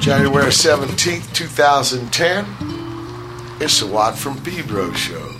January 17th, 2010. It's the Watt from Pedro show.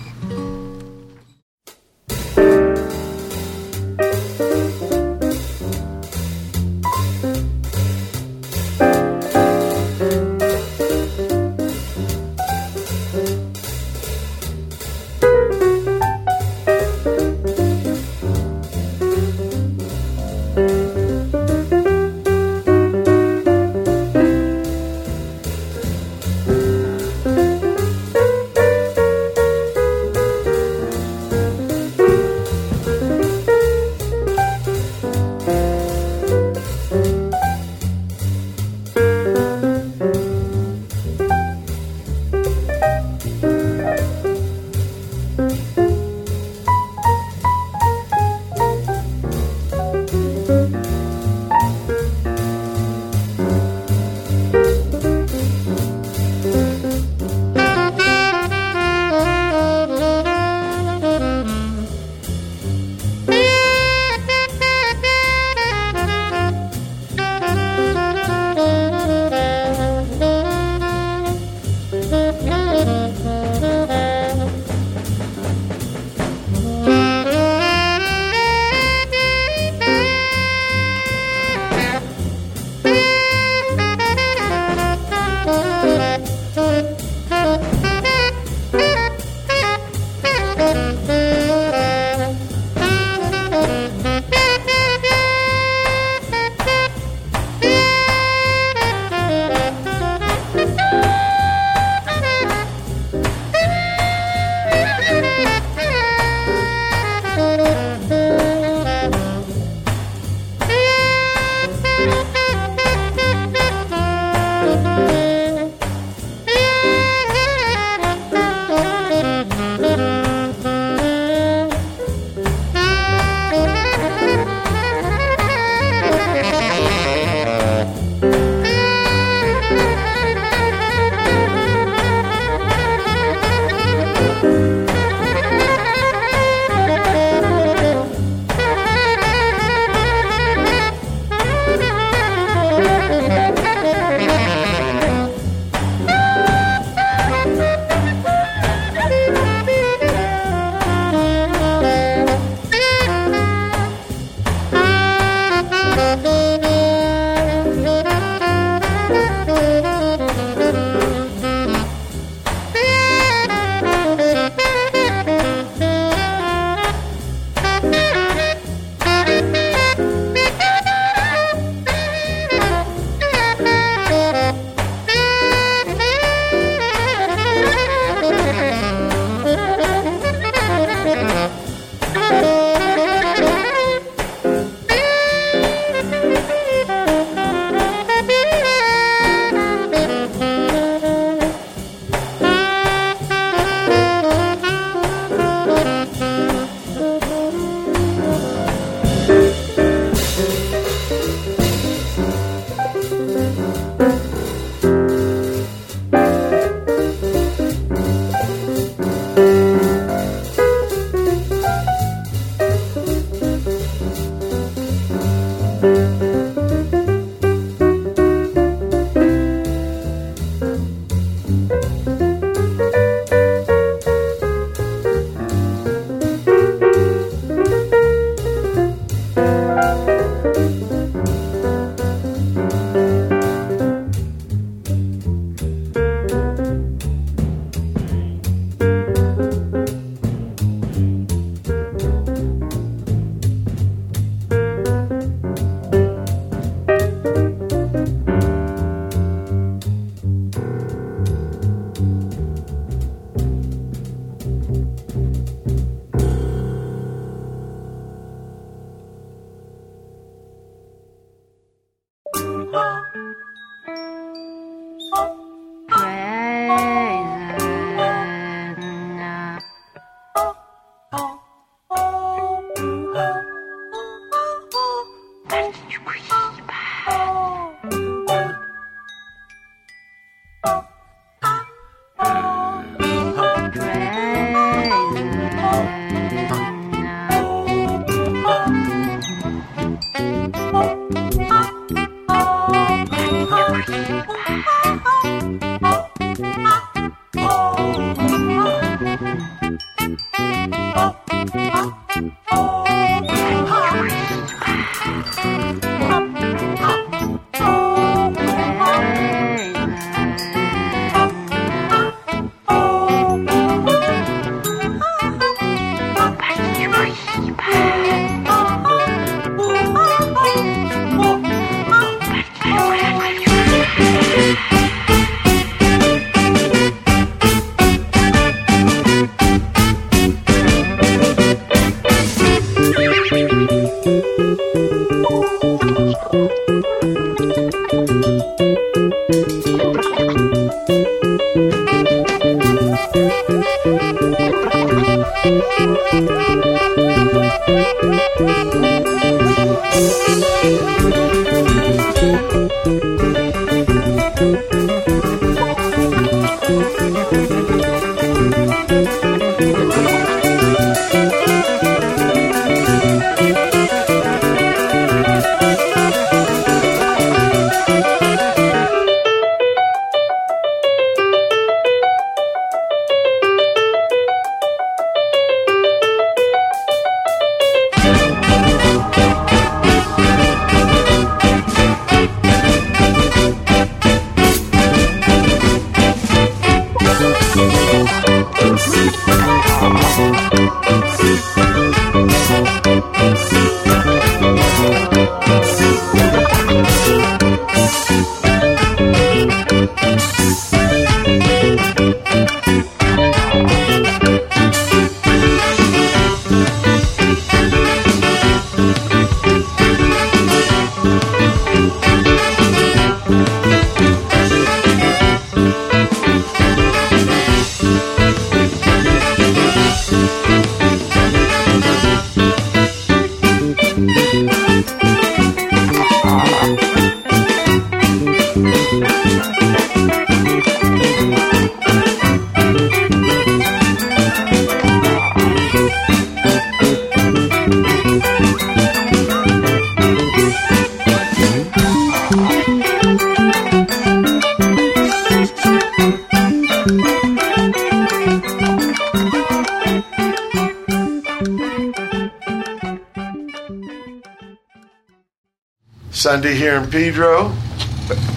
Pedro,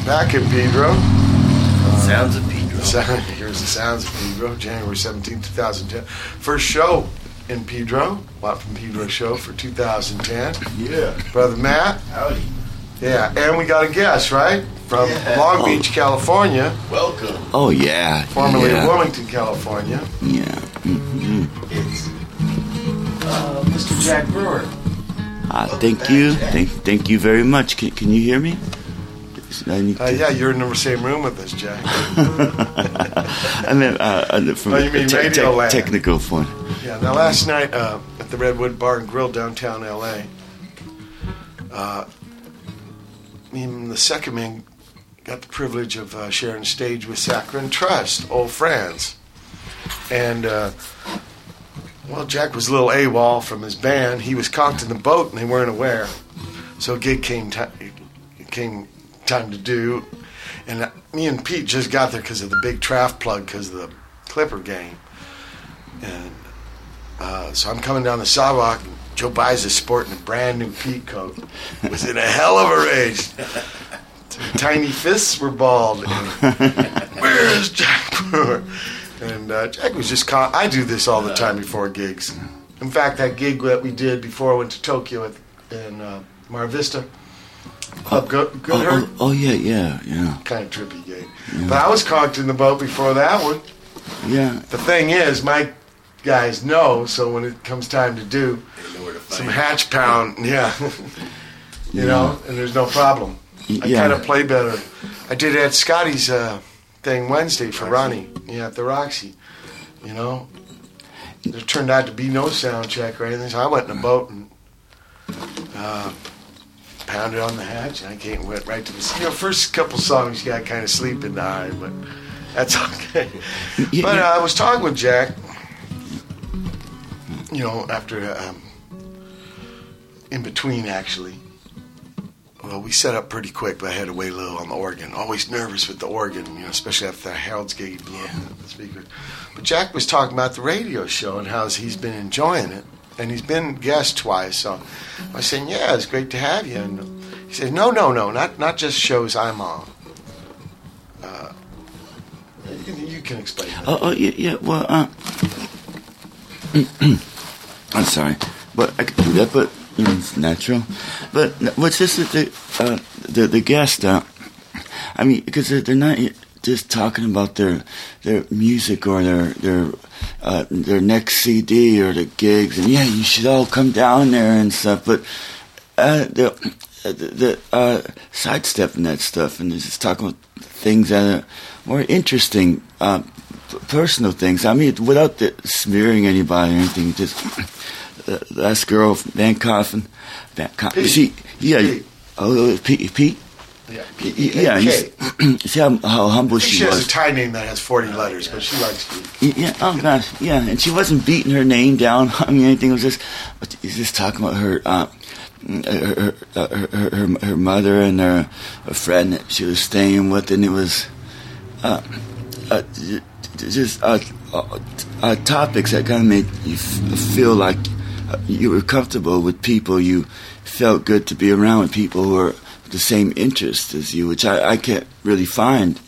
back in Pedro. Sounds of Pedro. Sound, here's the sounds of Pedro, January 17, 2010. First show in Pedro, Watt from Pedro show for 2010. Yeah. Brother Matt, Howdy. yeah, and we got a guest, right? From Yeah. Long Beach, California, Welcome. Oh yeah. formerly yeah. Wilmington, California. Yeah. mhm. It's uh, Mr. Jack Brewer. Ah, thank you. Thank, thank you very much. Can, can you hear me? Uh, yeah, you're in the same room with us, Jack. and then uh, uh, from Oh, you mean a te- te- technical point. Yeah, now last night uh, at the Redwood Bar and Grill downtown LA, uh, me and the second man got the privilege of uh, sharing stage with Saccharine Trust, old friends. And, uh, Jack was a little AWOL from his band. He was conked in the boat and they weren't aware. So a gig came, came time to do. And me and Pete just got there because of the big draft plug because of the Clipper game. And uh, so I'm coming down the sidewalk. And Joe Baiza is sporting a brand new Pete coat. Was in a hell of a rage. Tiny fists were bald. And, Where is Jack Brewer? And uh, Jack was just. Con- I do this all the time before gigs. In fact, that gig that we did before I went to Tokyo at, in uh, Mar Vista, Club Go- Oh, oh, oh, yeah, yeah, yeah, kind of trippy gig. But I was conked in the boat before that one. yeah. The thing is, my guys know, so when it comes time to do They know where to some hatch pound, yeah, you know, and there's no problem. I Yeah. kind of play better. I did at Scotty's uh, thing Wednesday for Ronnie, yeah, at the Roxy, you know. There turned out to be no sound check or anything, so I went in a boat and uh, pounded on the hatch, and I came went right to the. You know, first couple songs you got kind of sleep in the eye, but that's okay. But uh. I was talking with Jack, you know, after um, in between actually, well, we set up pretty quick, but I had to wait a little on the organ. Always nervous with the organ, you know, especially after Harold's gig, he blew up the speaker. But Jack was talking about the radio show and how he's been enjoying it, and he's been guest twice. So I said, "Yeah, it's great to have you." And he said, "No, no, no, not not just shows I'm on." Uh, you, you can explain. That. Oh, oh yeah, yeah. Well, uh, I'm sorry, but I could do that. But it's natural. But what's this? The uh, the the guest? Uh, I mean, because they're, they're not just talking about their their music or their their uh, their next CD or the gigs, and yeah, you should all come down there and stuff. But uh, the the, the uh, sidestepping that stuff and just talking about things that are more interesting, uh, personal things. I mean, without the smearing anybody or anything, just uh, last girl, Van Coffin, Van Coffin. She, yeah, Pete. oh, Pete, Pete. Yeah, Yeah, you see how, how humble she, is. She has a tie name that has 40 letters, but she likes Pete. Yeah, oh gosh, yeah, and she wasn't beating her name down. I mean, anything. It was just, he's just talking about her, uh, her, her, her, her, her mother and her, her friend that she was staying with, and it was, uh, uh, just uh, uh, uh, topics that kind of made you f- feel like you were comfortable with people. You felt good to be around with people who were the same interest as you, which I, I can't really find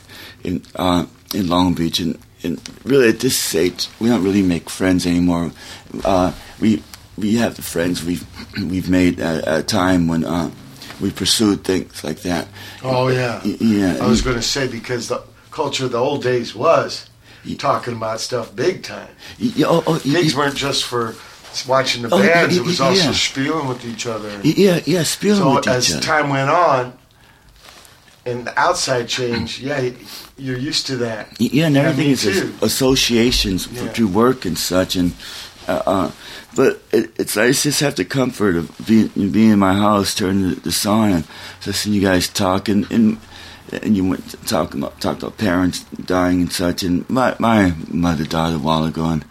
in uh, in Long Beach. And, and really, at this stage, we don't really make friends anymore. Uh, we we have the friends we've we've made at, at a time when uh, we pursued things like that. Oh, yeah. Yeah. I was going to say because the culture of the old days was talking about stuff big time. Yeah, oh, oh, Gigs weren't just for watching the Oh, bands; it was y- also yeah. spieling with each other. yeah, yeah, spilling So with as each other. as time went on, and the outside changed, yeah, you're used to that. Yeah, and everything is associations Yeah. through work and such, and uh, uh, but it, it's I just have the comfort of being being in my house, turning the, the song and listening to you guys talk, and and, and you went talking talk about talked about parents dying and such, and my my mother died a while ago, and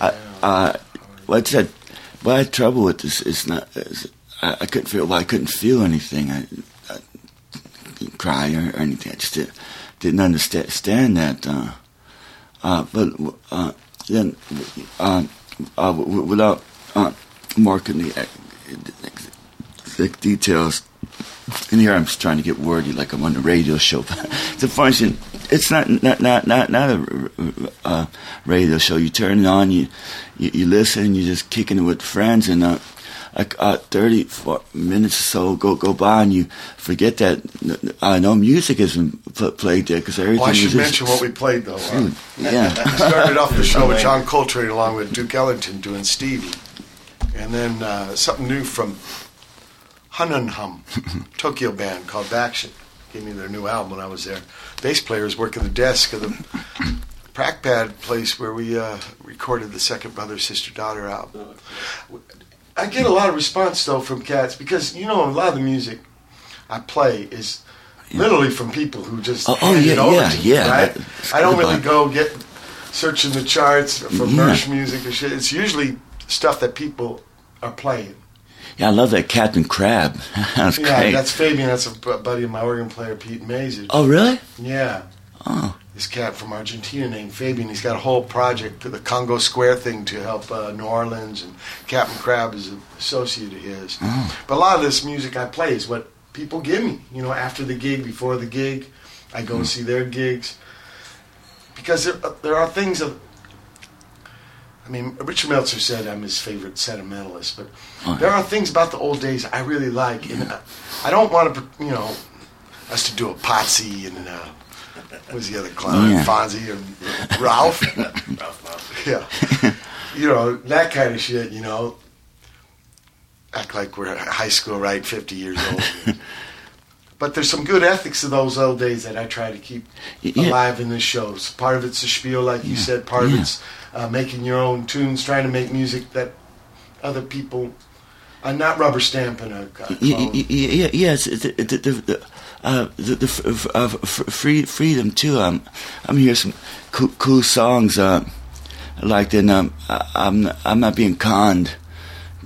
I uh, what I said, what I had trouble with this is not. Is, I, I couldn't feel. Well, I couldn't feel anything. I, I didn't cry or, or anything. I just did, didn't understand that. Uh, uh, but uh, then, uh, uh, without uh, marking the ex- exact details, and here I'm just trying to get wordy like I'm on the radio show. the function, it's not not not not, not a uh, radio show. You turn it on, you, you you listen, you're just kicking it with friends, and uh, like uh, 30 four minutes or so go go by, and you forget that uh, know music isn't pl- played there because everything Well, I was should just- mention what we played though. Uh, yeah. we started off the show with John Coltrane along with Duke Ellington doing Stevie, and then uh, something new from Hununhum, Tokyo band called Baction. Gave me their new album when I was there. Bass player was working the desk of the Prac Pad place where we uh, recorded the second brother sister daughter album. I get a lot of response though from cats because you know a lot of the music I play is literally from people who just Oh, oh, yeah, it over yeah, to me, yeah, right? I don't really go get searching the charts for Yeah. merch music or shit. It's usually stuff that people are playing. Yeah, I love that Captain Crab. that's Yeah, great. that's Fabian. That's a buddy of my organ player, Pete Mazich. oh, really? Yeah, Oh, this cat from Argentina named Fabian. He's got a whole project, the Congo Square thing, to help uh, New Orleans, and Captain Crab is an associate of his. Oh. But a lot of this music I play is what people give me. You know, after the gig, before the gig, I go and see their gigs because there there are things of. I mean, Richard Meltzer said I'm his favorite sentimentalist, but Oh, there are things about the old days I really like, and I, I don't want to, you know, us to do a Potsy and uh, what was the other clown, Yeah. Fonzie and Ralph, yeah, you know that kind of shit. You know, act like we're high school, right? Fifty years old. But there's some good ethics of those old days that I try to keep Yeah. alive in this show. So part of it's a spiel, like you said. Part of it's uh, making your own tunes, trying to make music that other people are not rubber stamping a, a Y- clone. y- y- yeah, yes. The the the, the, uh, the, the f- f- uh, f- free freedom too. Um, I'm hearing some cool, cool songs. Uh, like then um, I, I'm I'm not being conned.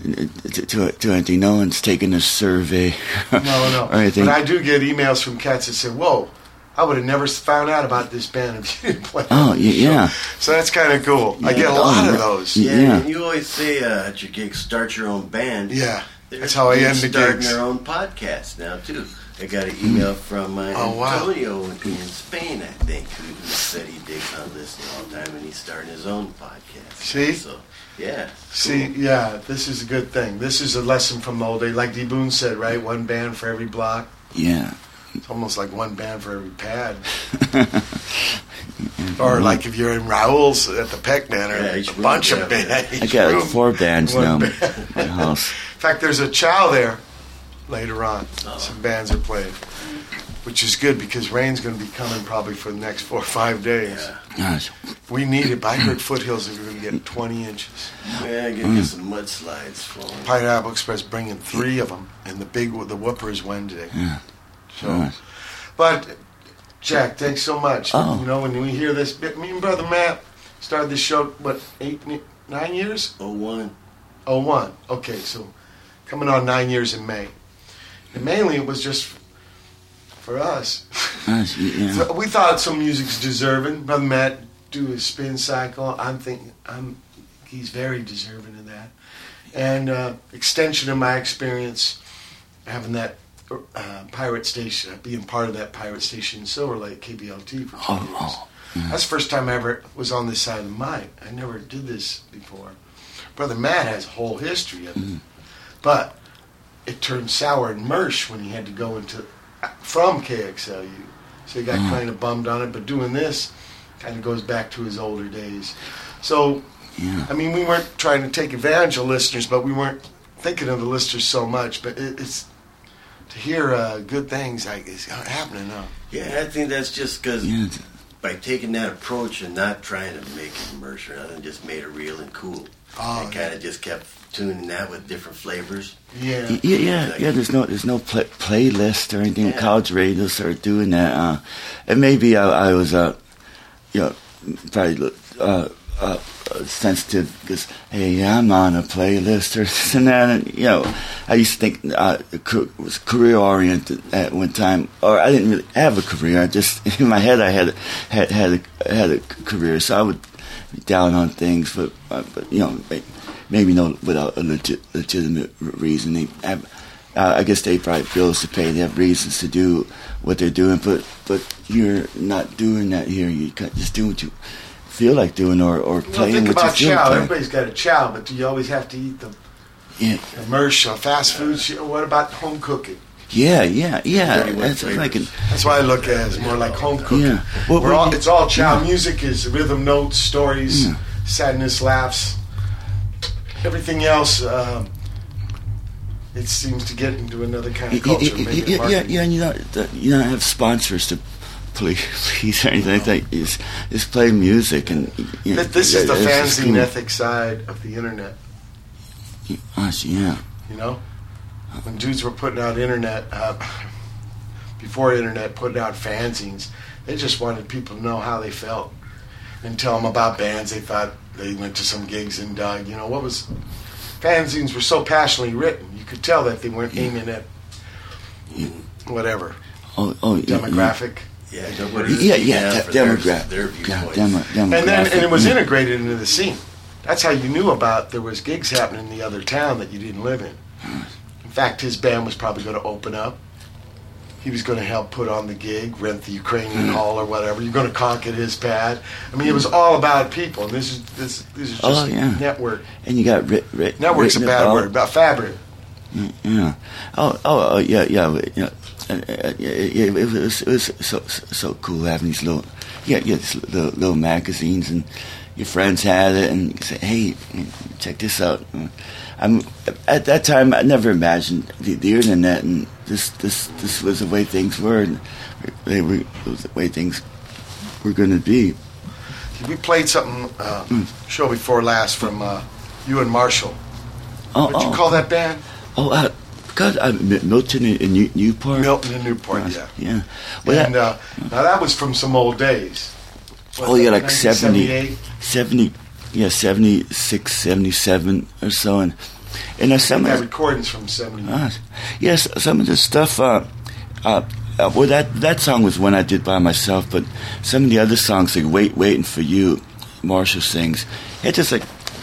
to, to, to anything. No one's taken a survey. No, no. or anything. But I do get emails from cats that say, "Whoa, I would have never found out about this band if you didn't play." Oh, on yeah, show." So that's kind of cool. I get a Oh, lot of those. Yeah. Yeah, and you always say uh, at your gigs, start your own band. Yeah, They're- that's how I they're end the starting gigs. their own podcast now too. I got an email from uh, Oh, wow. Antonio in Spain, I think, who, who said he digs on listening all the time, and he's starting his own podcast. See? So, yeah. See, yeah, this is a good thing. This is a lesson from the old day, like D. Boon said, right? One band for every block. Yeah. It's almost like one band for every pad. or like if you're in Raoul's at the Peck Manor, Yeah, a each room, bunch yeah, of bands. yeah. I each got like four bands now band. in my house. In fact, there's a chow there later on. Oh. Some bands are playing, which is good because rain's going to be coming probably for the next four or five days. Yeah. Gosh. We need it. But I heard Foothills are going to get 20 inches. Yeah, gonna get mm. some mudslides flowing. Pineapple Express bringing three of them, and the big the whoopers is Wednesday. Yeah. So, Nice. but Jack, thanks so much. Oh. You know, when we hear this, bit, me and brother Matt started this show what eight, nine years? Oh one. Oh, one. Okay, so coming on nine years in May, and mainly it was just for us. Gosh, yeah. So we thought some music's deserving. Brother Matt do his spin cycle. I'm thinking I'm he's very deserving of that. And uh, extension of my experience having that uh, pirate station, being part of that pirate station in Silver Lake, KBLT for two Oh, years. oh, That's the first time I ever was on this side of the mic. I never did this before. Brother Matt has a whole history of it. Mm. But it turned sour and Mersh when he had to go into from KXLU. So he got Mm. kind of bummed on it. But doing this kind of goes back to his older days. So, Yeah. I mean, we weren't trying to take advantage of listeners, but we weren't thinking of the listeners so much. But it, it's to hear uh, good things like it's happening now. Yeah, I think that's just because Yeah. by taking that approach and not trying to make it commercial, or nothing, just made it real and cool. Oh, and kind of just kept tuning that with different flavors. Yeah. Y- Yeah, yeah, yeah. There's no, there's no play, playlist or anything. Yeah. College radio started doing that, uh, and maybe I, I was, uh, you know, probably uh, uh, sensitive because hey, I'm on a playlist or this and that. And, you know, I used to think uh, was career oriented at one time, or I didn't really have a career. I just in my head I had had had a, had a career, so I would be down on things, but uh, but you know. Maybe, maybe no without a legit, legitimate reason. They have, uh, I guess they probably bills to pay. They have reasons to do what they're doing, but but you're not doing that here. You just do what you feel like doing, or or Well, playing think about chow. like. Everybody's got a chow, but do you always have to eat the Yeah, immersion, fast food? What about home cooking? yeah, yeah, yeah. That's like an, That's why I look at it as more like home cooking. Yeah. Well, We're all, it's all chow. Music is rhythm notes, stories, Yeah. sadness, laughs. Everything else, um, it seems to get into another kind of culture. maybe yeah, yeah, yeah, and you don't you don't have sponsors to please, please or anything like that. You just, just play music and. You know, This, is the fanzine cool. ethic side of the internet. Yeah. You know, when dudes were putting out internet uh, before internet, putting out fanzines, they just wanted people to know how they felt and tell them about bands they thought they went to some gigs and dug. You know, what was fanzines were so passionately written, you could tell that they weren't aiming at whatever Oh, oh, yeah, demographic. Yeah, Yeah, yeah, yeah, de- demographic. Their, their Yeah, viewpoints. demo. And then and it was integrated into the scene. That's how you knew about there was gigs happening in the other town that you didn't live in. In fact, his band was probably going to open up. He was going to help put on the gig, rent the Ukrainian hmm. hall or whatever. You're going to conk at his pad. I mean, it was all about people. And this is this this is just Oh, yeah. network. And you got writ, writ, Network's a bad about- word. About fabric. Mm, yeah. Oh, oh, oh yeah, yeah, yeah. Uh, uh, yeah, it was it was so so, cool having these little yeah yeah these little, little magazines and your friends had it and you say hey check this out. I'm at that time I never imagined the, the internet and this this this was the way things were and they were the way things were going to be. We played something uh, show before last from uh, you and Marshall. Oh, What'd you oh, call that band? oh, uh, God, uh, Mi- Milton in, in New- Newport. Milton in Newport. Yeah. Yeah. Well, and that- uh, now that was from some old days. Oh, yeah, like 1978? 70, yeah, 76, 77 or so. And and uh, some of the, recordings from '70. uh, yes, some of the stuff. Uh, uh, uh, well, that that song was one I did by myself, but some of the other songs, like "Wait, Waiting for You," Marshall sings. It just like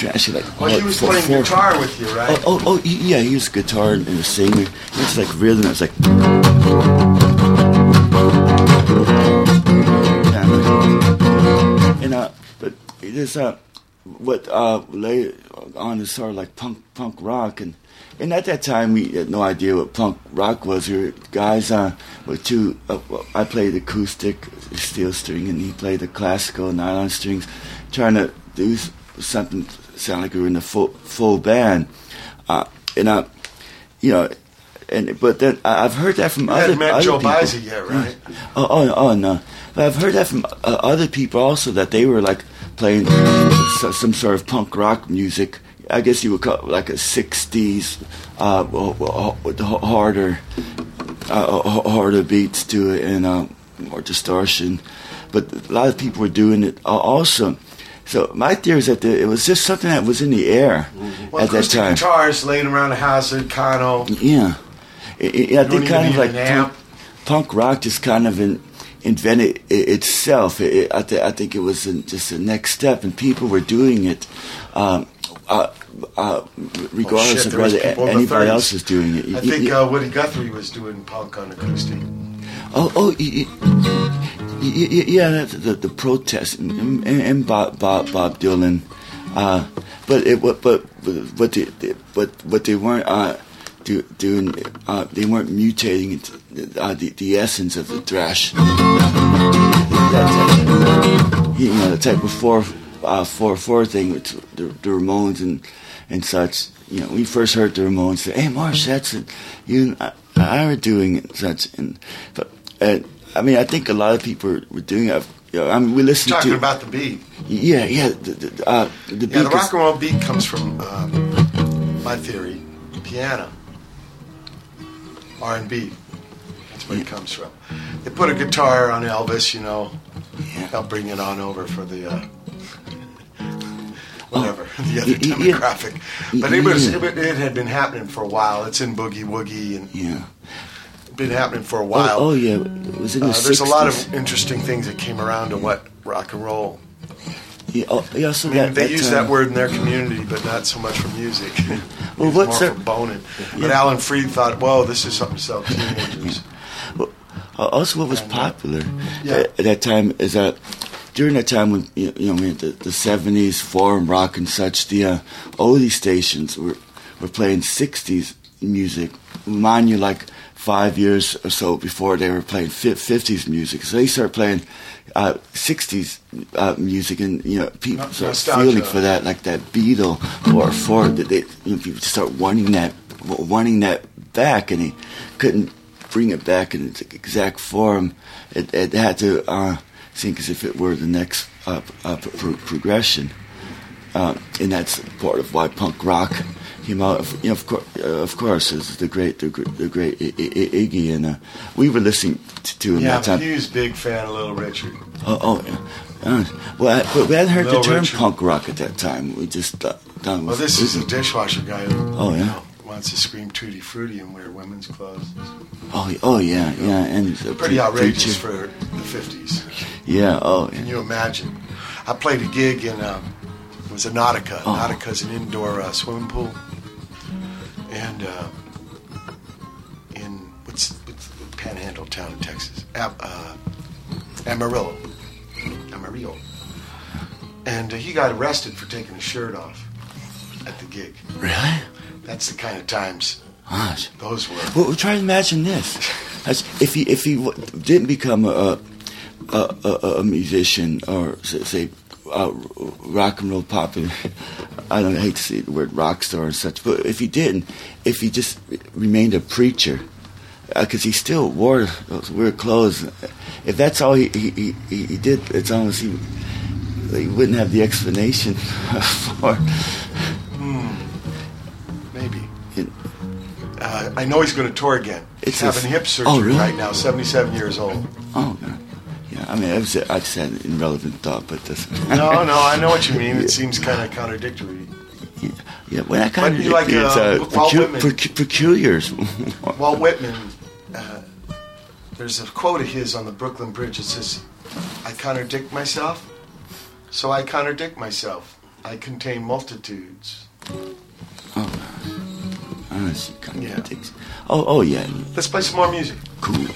actually like. Well, he was four- playing four- guitar with you, right? Oh, oh, oh, yeah, he was guitar and a singer. It's like rhythm. It's like. And uh, but it is uh, what uh later on is sort of like punk punk rock and. And at that time, we had no idea what punk rock was. We were guys uh, with two. Uh, I played acoustic steel string, and he played the classical nylon strings, trying to do something sound like we were in a full full band. Uh, and uh, you know, and but then I- I've heard that from You other met other Joe people. Baiza yet, right? Oh, oh, oh no! But I've heard that from uh, other people also that they were like playing so, some sort of punk rock music. I guess you would call it like a '60s uh, w- w- with the h- harder, uh, harder beats to it and uh, more distortion. But a lot of people were doing it also. So my theory is that the, it was just something that was in the air Well, at that time. guitars laying around the house at Kano. Yeah, I- I I think kind of like punk, punk rock just kind of in, invented itself. It, it- I, th- I think it was in, just the next step, and people were doing it, um, uh, uh, regardless Oh, shit, of whether people in the anybody else was doing it. I think uh, Woody Guthrie was doing punk on acoustic. Oh, oh, yeah, that's the the protest and, and, Bob, Bob Bob Dylan, uh, but it but but but they, but what they weren't uh, do, doing uh, they weren't mutating uh, the the essence of the thrash. That type, you know, the type of four uh, four four thing with the, the Ramones and and such. You know, we first heard the Ramones say, "Hey, Marsh, that's it. You I, I were doing it." Such and but and I mean, I think a lot of people were, doing it. You know, I mean, we listened Talking to talking about the beat. yeah, yeah. The, the, uh, the Yeah, the rock and roll beat comes from um, my theory, piano, R and B. That's where it comes from. They put a guitar on Elvis, you know. Yeah. I'll bring it on over for the uh, whatever the other y- yeah. demographic. But it was Yeah. it, it had been happening for a while. It's in boogie woogie and Yeah. Been happening for a Oh, while. oh, yeah. It was in the Uh, there's a lot of interesting things that came around to what rock and roll. Yeah, oh, yeah, so I mean, that, they that, use uh, that word in their community, but not so much for music. Well, what's more that- for boning. But Yeah. Alan Freed thought, "Whoa, this is something to sell teenagers." Well, uh, also, what was popular Yeah. at, at that time is that during that time when you know the, the 70s, forum rock and such, the uh, oldie stations were were playing 60s music. Mind you, like five years or so before they were playing 50s music. So they started playing uh, 60s uh, music, and you know people No- start feeling for that, like that Beatle or Ford. That they you know, people start wanting that, wanting that back, and they couldn't bring it back in its exact form. It, it had to uh, seem as if it were the next uh, uh, pro- progression, uh, and that's part of why punk rock came out. You know, of course, uh, of course, is the great, the, the great I- I- Iggy, and uh, we were listening to, to him yeah, that time. he was a big fan of Little Richard. Oh, oh yeah. Uh, well, I, but we hadn't heard the term Richard. punk rock at that time. We just thought, Well, was. this is a dishwasher guy who Oh, yeah? you know, wants to scream tutti frutti and wear women's clothes. Oh, oh yeah, yeah, and Pretty pre- outrageous preacher. for the '50s. Yeah. Oh, Can you imagine? I played a gig in um, it was a Nautica. Oh. Nautica's an indoor uh, swimming pool, and uh, in what's, what's Panhandle town in Texas, Ab, uh, Amarillo, Amarillo, and uh, he got arrested for taking his shirt off at the gig. really? That's the kind of times Gosh. those were. Well, try to imagine this: That's, if he if he w- didn't become a a, a, a musician or say uh, rock and roll popular, I don't hate to say the word rock star and such, but if he didn't, if he just remained a preacher, because he still wore those weird clothes, if that's all he he, he, he did, it's almost he. He wouldn't have the explanation for. Maybe. It, Uh, I know he's going to tour again. It's He's having hip surgery Oh, really? right now. Seventy-seven years old. Oh, yeah. Yeah. I mean, I, was, I just had an irrelevant thought, but that's No, no, I know what you mean. It seems kind of contradictory. yeah, Yeah, well, that kind of like, it's, uh, uh, Walt pecu- Whitman. pecu- peculiars. Walt Whitman, uh, there's a quote of his on the Brooklyn Bridge. It says, I contradict myself, so I contradict myself. I contain multitudes. I see contradicts. Oh, oh yeah, Let's play some more music. cool.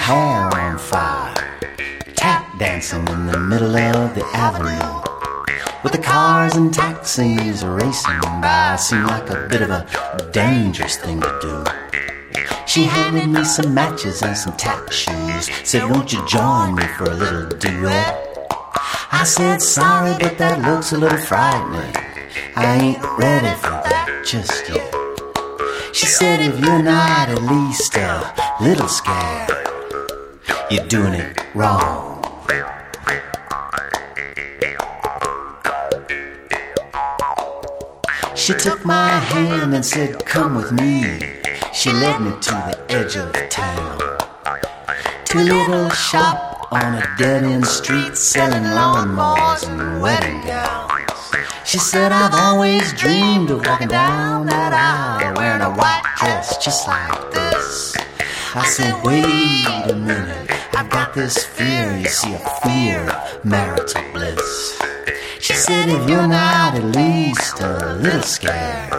Hair on fire, tap dancing in the middle of the avenue. With the cars and taxis racing by, seemed like a bit of a dangerous thing to do. She handed me some matches and some tap shoes, said, Won't you join me for a little duet? I said, Sorry, but that looks a little frightening. I ain't ready for that just yet. She said, if you're not at least a little scared, you're doing it wrong. She took my hand and said, Come with me. She led me to the edge of town. To a little shop on a dead end street selling lawnmowers and wedding gowns. She said, I've always dreamed of walking down that aisle wearing a white dress just like this. I said, wait a minute, I've got this fear, you see, a fear of marital bliss. She said, if you're not at least a little scared,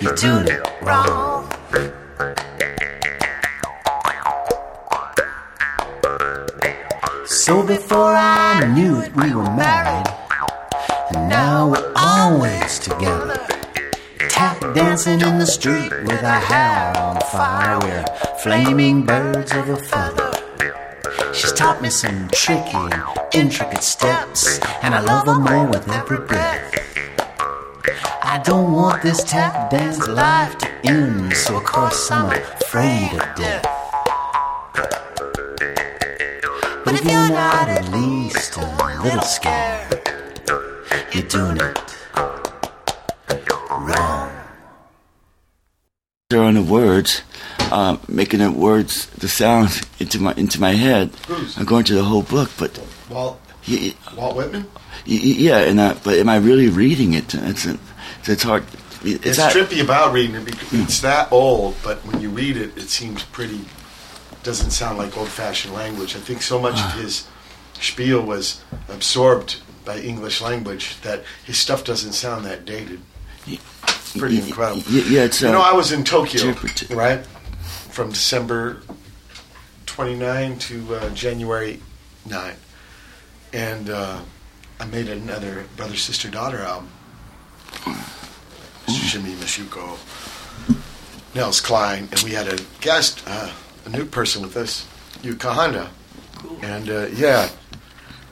you're doing it wrong. So before I knew it, we were married. And now we're always together. Tap dancing in the street with our hair on fire. We're flaming birds of a feather. She's taught me some tricky intricate steps, and I love her more with every breath. I don't want this tap dance life to end, so of course I'm afraid of death. But if you're not at least a little scared, you're doing it wrong. There are no words, uh, making the words, the sounds into my into my head. Who's? I'm going to the whole book, but Walt y- Walt Whitman. yeah, and uh, but am I really reading it? It's it's hard. It's, It's not- trippy about reading it because it's that old, but when you read it, it seems pretty. Doesn't sound like old-fashioned language. I think so much of his spiel was absorbed by English language that his stuff doesn't sound that dated. Pretty y- y- incredible. y- yeah, it's. You uh, know, I was in Tokyo, right, from December 29 to uh, January 9, and uh, I made another brother, sister, daughter album. Mr. Shimi Mashuko, Nels Cline, and we had a guest, uh, a new person with us, Yuka Honda, and uh, yeah,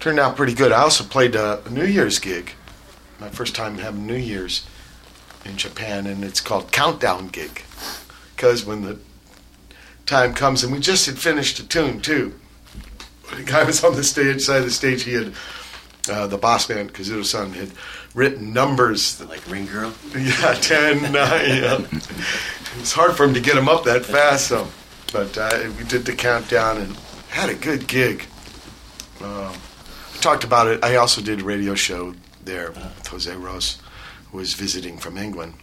turned out pretty good. I also played uh, a New Year's gig, my first time having New Year's in Japan, and it's called Countdown Gig. Because when the time comes, and we just had finished a tune too. The guy was on the stage, side of the stage. He had uh, the boss man, Kazuto-san, had written numbers. That, Like Ring Girl? yeah, 10, 9. Yeah. It was hard for him to get him up that fast, so. But uh, we did the countdown and had a good gig. Um, talked about it. I also did a radio show there with Jose Rose, who was visiting from England.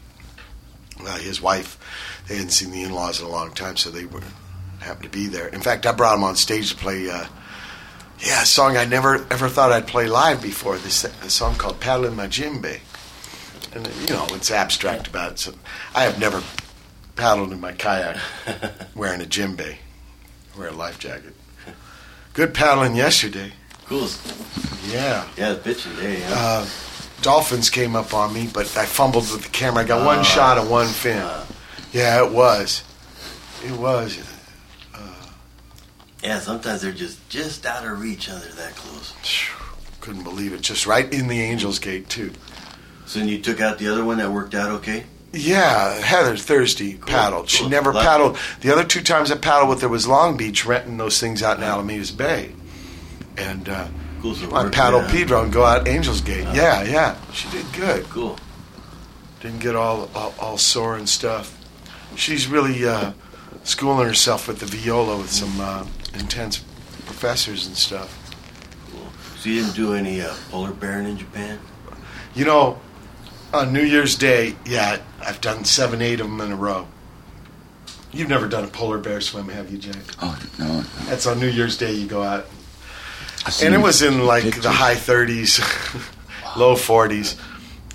Uh, his wife, they hadn't seen the in-laws in a long time, so they were happened to be there. In fact, I brought him on stage to play uh, Yeah, a song I never ever thought I'd play live before. This a song called Paddling My Djembe. And you know, it's abstract about it. So I have never paddled in my kayak wearing a djembe, wear a life jacket. Good paddling yesterday. Cool. Yeah. Yeah, the pitching day. Yeah. Uh, dolphins came up on me, but I fumbled with the camera. I got one shot of one fin. Yeah, it was. It was. yeah, sometimes they're just just out of reach under that close. Couldn't believe it. Just right in the Angels Gate, too. So then you took out the other one that worked out okay? Yeah, Heather Thursday paddled. She cool. never Lucky. paddled. The other two times I paddled with her was Long Beach, renting those things out in Alamitos Bay. And uh, Cool. So it I worked paddled out. Pedro and go out Angels Gate. Yeah, yeah. She did good. Cool. Didn't get all, all, all sore and stuff. She's really uh, schooling herself with the viola with some uh, intense professors and stuff. Cool. So you didn't do any uh, polar bearing in Japan? You know, on New Year's Day, yeah, I've done seven, eight of them in a row. You've never done a polar bear swim, have you, Jay? Oh no. That's on New Year's Day. You go out, I seen and it was in like pictures. the high 30s, low 40s.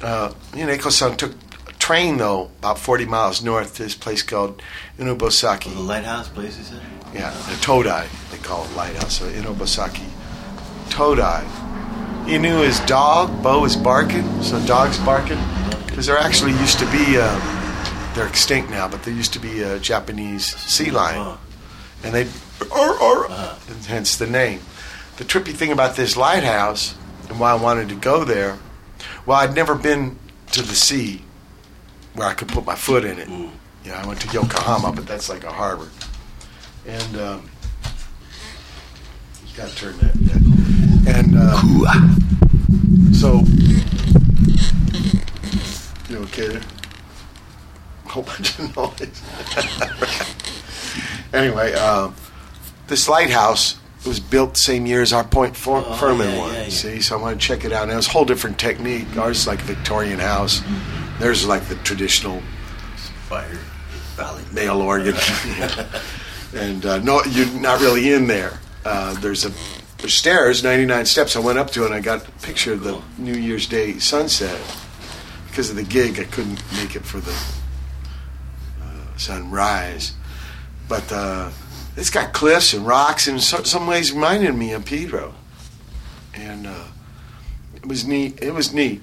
Uh, you know, Eko-san took a train though about 40 miles north to this place called Inubosaki. The Inubosaki. lighthouse place, you said? Yeah, the Todai, they call it lighthouse. So Inubosaki Todai. Inu his dog, Bo is barking, so dog's barking. Because there actually used to be, uh, they're extinct now, but there used to be a Japanese sea lion. Oh, And they, or, or, and hence the name. The trippy thing about this lighthouse, and why I wanted to go there, well, I'd never been to the sea where I could put my foot in it. Mm. You know, I went to Yokohama, but that's like a harbor. And um, you gotta turn that. that. And uh, cool. so, you okay there? Whole bunch of noise. anyway, um, this lighthouse was built the same year as our Point For- Oh, Fermin yeah, one. yeah, yeah. See, so I want to check it out. And it was a whole different technique. Ours is like a Victorian house. Theirs is like the traditional fire valley. male organ. and uh, no, you're not really in there. Uh, there's a there's stairs, 99 steps. I went up to it and I got a picture of the New Year's Day sunset. Because of the gig, I couldn't make it for the uh, sunrise. But uh, it's got cliffs and rocks, and so, some ways reminded me of Pedro. And uh, it was neat. It was neat.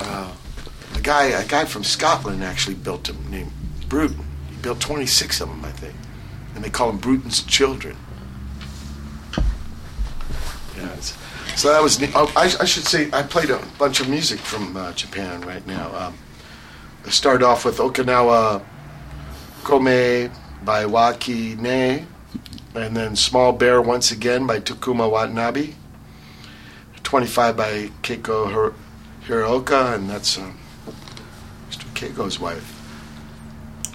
Uh, a guy, a guy from Scotland actually built them named Brunton. He built 26 of them, I think, and they call them Brunton's children. Yeah, so that was neat. Oh, I, I should say I played a bunch of music from uh, Japan right now. Um, I started off with Okinawa Khoomeii by Wah Qi Neh, and then Small Bear once again by Takuma Watanabe. 25 by Keiko Hir- Hiraoka, and that's um, Mr. Keiko's wife.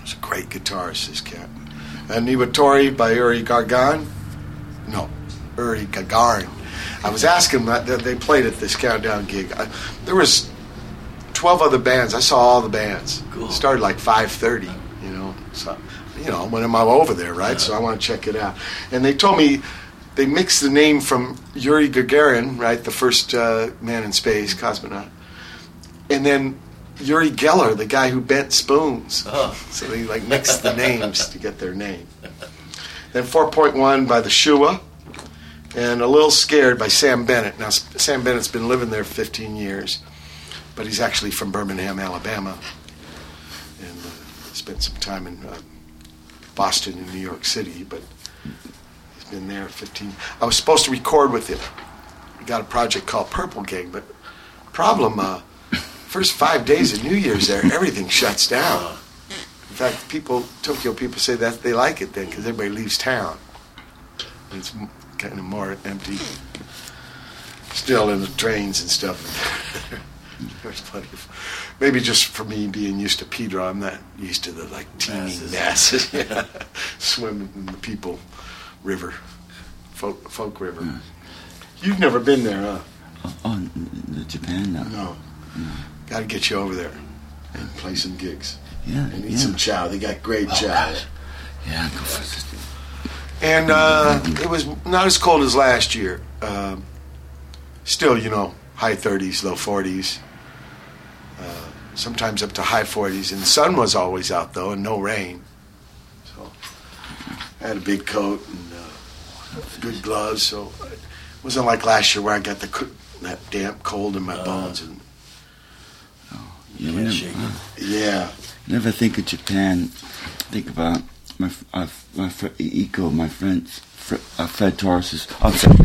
She's a great guitarist, this cat. And Niwatori by Uri Gargan. No, Uri Gagarin. I was asking that that they played at this countdown gig. I, there was 12 other bands. I saw all the bands. Cool. Started like 5:30, you know. So, you know, when I'm over there, right? So I want to check it out. And they told me they mixed the name from Yuri Gagarin, right, the first uh, man in space cosmonaut, and then Uri Geller, the guy who bent spoons. Oh. So they like mixed the names to get their name. Then 4.1 by the Shuwa, and A Little Scared by Samm Bennett. Now, Samm Bennett's been living there 15 years, but he's actually from Birmingham, Alabama, and uh, spent some time in uh, Boston and New York City, but he's been there 15. I was supposed to record with him. We got a project called Purple Gang, but problem, uh, first five days of New Year's there, everything shuts down. In fact, people, Tokyo people say that they like it then because everybody leaves town. It's kind of more empty. Still in the trains and stuff. There's plenty of, maybe just for me being used to Pedro, I'm not used to the like teeming Masses. masses. yeah. Swimming in the people river, folk, folk river. You've never been there, huh? Oh, oh, Japan now. No. Got to get you over there and play some gigs Yeah, and eat yeah. some chow. They got great Oh, chow. gosh. Yeah, go for it. and uh, it was not as cold as last year. Um, still, you know, high 30s, low 40s. Uh, sometimes up to high 40s, and the sun was always out though, and no rain. So I had a big coat and uh, good gloves, so it wasn't like last year where I got the co- that damp cold in my bones. And You Can't never, it. yeah, never think of Japan. Think about my uh, my fr- Eco, my friends. Fr- uh, Fred Torres's. I'm sorry.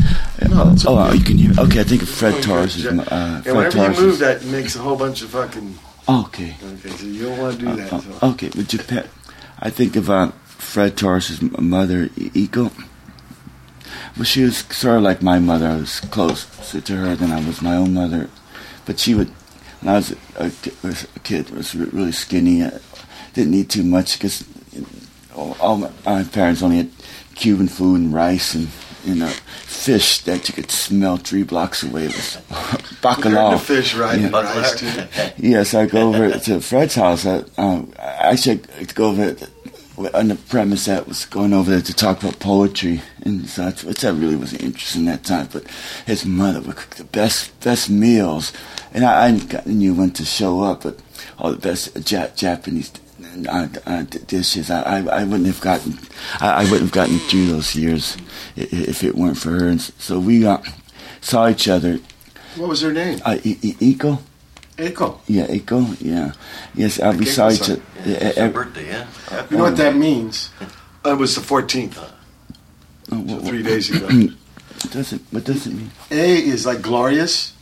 No, oh, okay. you can hear. Me. Okay, I think of Fred Torres's. Uh, and Fred whenever Torres's. you move, that makes a whole bunch of fucking. Okay. Okay, so you don't want to do that. Uh, So. uh, okay, with Japan, I think of uh, Fred Torres's mother, Iko. Well, she was sort of like my mother. I was close to her than I was my own mother. But she would, when I was a, a, a kid, was really skinny. I didn't eat too much because all, all my, my parents only had Cuban food and rice and you know fish that you could smell three blocks away. It was bacalao. to fish right Yeah. rice too. Yes, I go over to Fred's house. I, um, go over on the premise that was going over there to talk about poetry and such, which I really wasn't interested in that time. But his mother would cook the best best meals, and I, I knew when to show up. But all the best ja- Japanese uh, uh, d- dishes, I, I, I wouldn't have gotten I, I wouldn't have gotten through those years i- i- if it weren't for her. And so we uh, saw each other. What was her name? Uh, I- I- Iko. Eiko. Yeah, Echo. Yeah, yes. Uh, think besides so. it, Yeah, uh, it's her uh, birthday, yeah. You know what that means? It was the 14th, oh, so what, three days ago. does it? What does it mean? A is like glorious,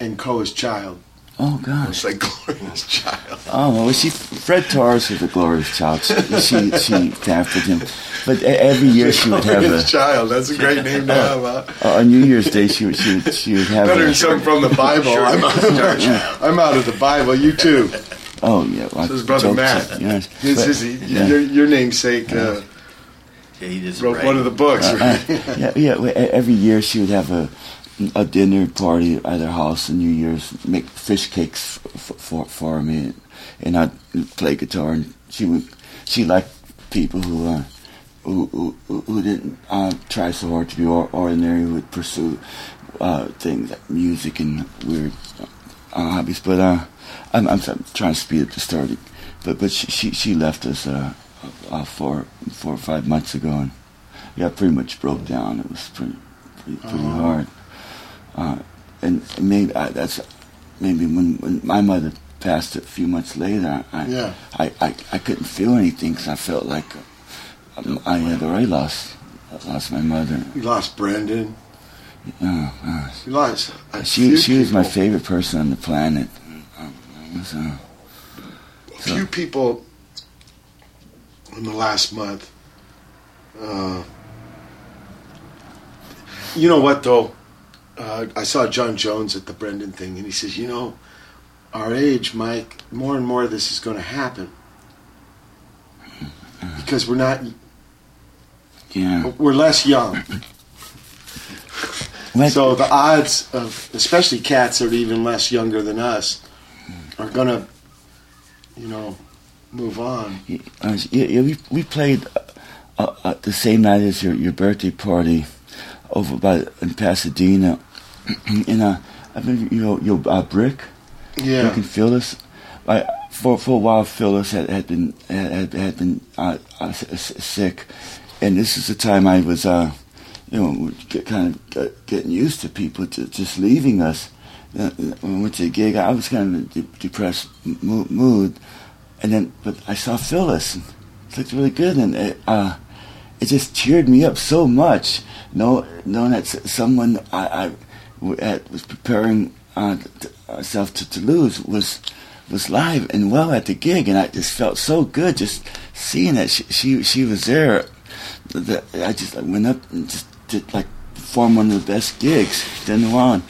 and Co is child. Oh gosh. It's like glorious child. Oh well, she Fred Torres was a glorious child. She she, she pampered him, but every year she would have glorious a child. That's a great name to have. Huh? on New Year's Day she would she would, she would have Better a, than something from the Bible. I'm, out, I'm out of the Bible. You too. oh yeah. Well, So his brother jokes, Matt. Yes, His, but- his, yeah. your, your namesake uh, Yeah, he just wrote right. one of the books. Uh, right? yeah, yeah. Every year she would have a a dinner party at her house in New Year's, make fish cakes f- for for me, and I'd play guitar. And she would she liked people who uh, who, who who didn't uh, try so hard to be or- ordinary, who would pursue uh, things like music and weird uh, hobbies. But uh, I'm, I'm I'm trying to speed up the story. But but she she, she left us uh, uh, four four or five months ago, and yeah, pretty much broke down. It was pretty pretty, pretty Oh. hard. Uh, and maybe I, that's maybe when, when my mother passed a few months later, I Yeah. I, I, I couldn't feel anything because I felt like um, I had already lost lost my mother. You lost Brendan. Oh, gosh. You lost. She she was my favorite person on the planet. Um, was, uh, A few people in the last month. Uh, you know what though? Uh, I saw John Jones at the Brendan thing, and he says, "You know, our age, Mike, more and more of this is going to happen because we're not, yeah. we're less young. So the odds of, especially cats that are even less younger than us, are going to, you know, move on. Uh, yeah, yeah, we we played uh, uh, the same night as your, your birthday party over by in Pasadena. in a, I mean, you know, your uh, brick. Yeah. Brick and Phyllis. I, for for a while, Phyllis had had been had had been uh, uh, sick, and this is the time I was, uh, you know, get, kind of get, getting used to people to just leaving us. Uh, when I went to the gig, I was kind of in a de- depressed mo- mood, and then but I saw Phyllis. And it looked really good, and it, uh, it just cheered me up so much. Know, knowing that someone I, I had- was preparing uh, herself to, to lose was was live and well at the gig, and I just felt so good just seeing that she she, she was there. That I just I went up and just did like perform one of the best gigs. Then on,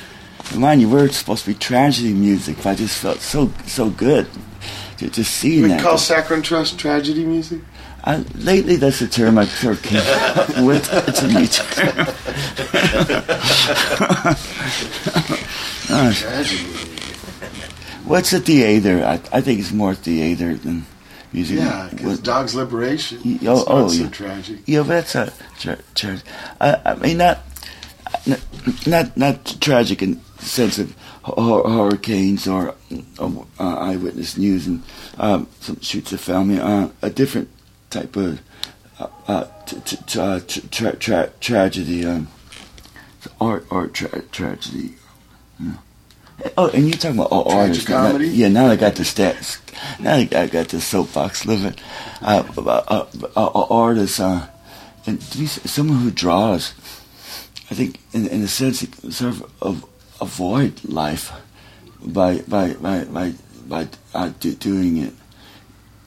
mind you, we're supposed to be tragedy music, but I just felt so so good. ju- Just seeing We that. call Saccharine Trust tragedy music. I, lately, that's a term I've sort of came up with. It's a new term. Gosh, Tragedy what's a theater? I, I think it's more theater than music. Yeah, because Dog's Liberation. Y- It's oh, not oh, so yeah. tragic. Yeah, that's a tra- tra- I, I mean, not, not not not tragic in the sense of hur- hurricanes or uh, eyewitness news and um, some shoots of family. Uh, a different type of uh, uh, t- t- uh, tra- tra- tra- tragedy, um, art art tra- tragedy. Yeah. Oh, and you're talking about oh, artists. now- Tragicomedy? Yeah, now I got the stats. Now I got, the soapbox living. Uh, uh, uh, uh, uh, artists, uh, and someone who draws, I think, in, in a sense, sort of av- avoid life by by by by, by uh, do, doing it.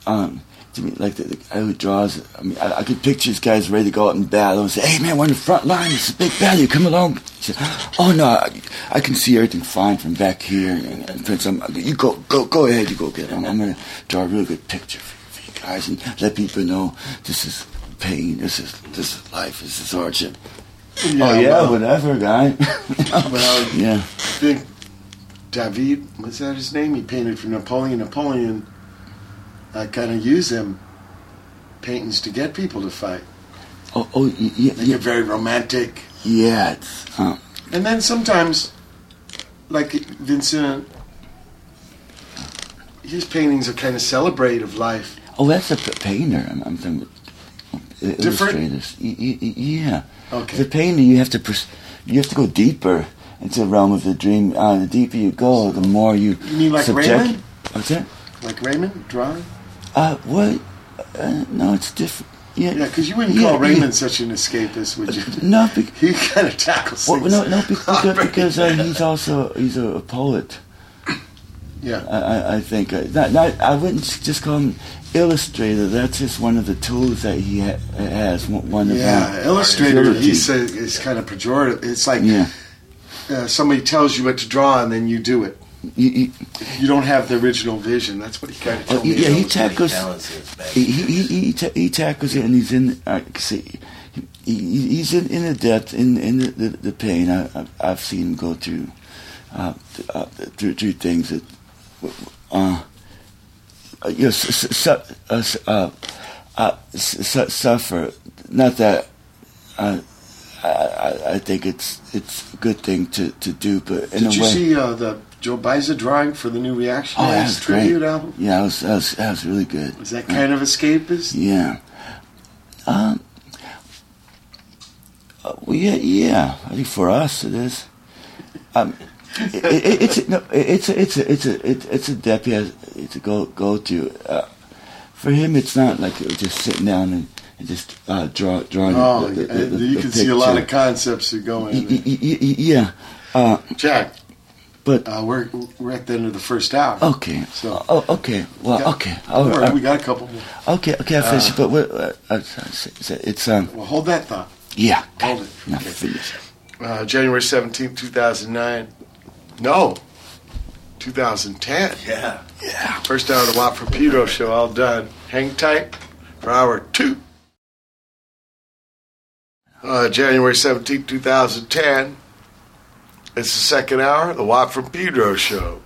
Um, to me, like the, the guy who draws, I mean, I, I could picture this guy's ready to go out and battle and say, "Hey, man, we're in the front line. It's a big battle. You come along." He said, "Oh no, I, I can see everything fine from back here." And, and Prince, I'm, you go, go, go ahead. You go get it. I'm, I'm gonna draw a real good picture for, for you guys and let people know this is pain. This is this is life. This is hardship. oh yeah, well, whatever, guy. Well, yeah. I think David, was that his name? He painted for Napoleon. Napoleon uh, kind of use them paintings to get people to fight. Oh, oh, y- yeah, Make yeah, it very romantic. yeah. It's, uh, And then sometimes, like Vincent, his paintings are kind of celebrative of life. oh, that's a painter. I'm, I'm about uh, Different? illustrators. Y- y- y- yeah. Okay. The painter, you have to pers- you have to go deeper into the realm of the dream. Uh, the deeper you go, the more you. You mean like subject- Raymond? What's that? Like Raymond drawing? Uh, what? Uh, no, it's different. Yeah. Yeah, because you wouldn't Yeah, call yeah. Raymond such an escapist, would you? No, he kind of tackles well, no, no, because, because uh, he's also he's a, a poet. yeah. I, I, think uh, not, not, I wouldn't just call him illustrator. That's just one of the tools that he ha- has. One of Yeah, illustrator. Ability. He said it's kind of pejorative. It's like Yeah. uh, somebody tells you what to draw and then you do it. You- you- You don't have the original vision. That's what he kind of told me. yeah, he tackles- talents he he he, he, ta- he tackles it and he's in. I see. He, he- he's in, in the depth in in the, the, the pain. I, I've, I've seen him go through uh, uh, through, through things that uh, uh, you know, su- su- uh, uh, uh, su- su- suffer. Not that uh, I, I, I think it's it's a good thing to, to do, but in Did a you way, see uh, the Joe Baiza drawing for the new reaction? oh, that was great. tribute album. Yeah, that was, that was that was really good. Is that kind of escapist? Yeah. Um. uh, well, yeah, yeah. I think for us it is. Um, it, it, it's no, it's a, it's a, it's a, it's it's a depth he has to go go to. Uh, for him, it's not like just sitting down and, and just uh, draw drawing. Oh, the, the, the, you can see a lot of concepts that go Y- in. y- y- y- Yeah. Uh, Jack, but uh, we're we're at the end of the first hour. okay. So- oh, okay. Well, Got- okay. Don't Oh, uh, we got a couple more. okay. Okay. I finished. Uh, but what, uh, uh, it's, it's um. Well, hold that thought. Yeah. Hold it. Now Okay. finish. Uh, January seventeenth, two thousand nine. No, two thousand ten. Yeah. Yeah. First hour of the Watt from Pedro show, all done. Hang tight for hour two. Uh, January seventeenth, 2010. It's the second hour the Watt from Pedro show.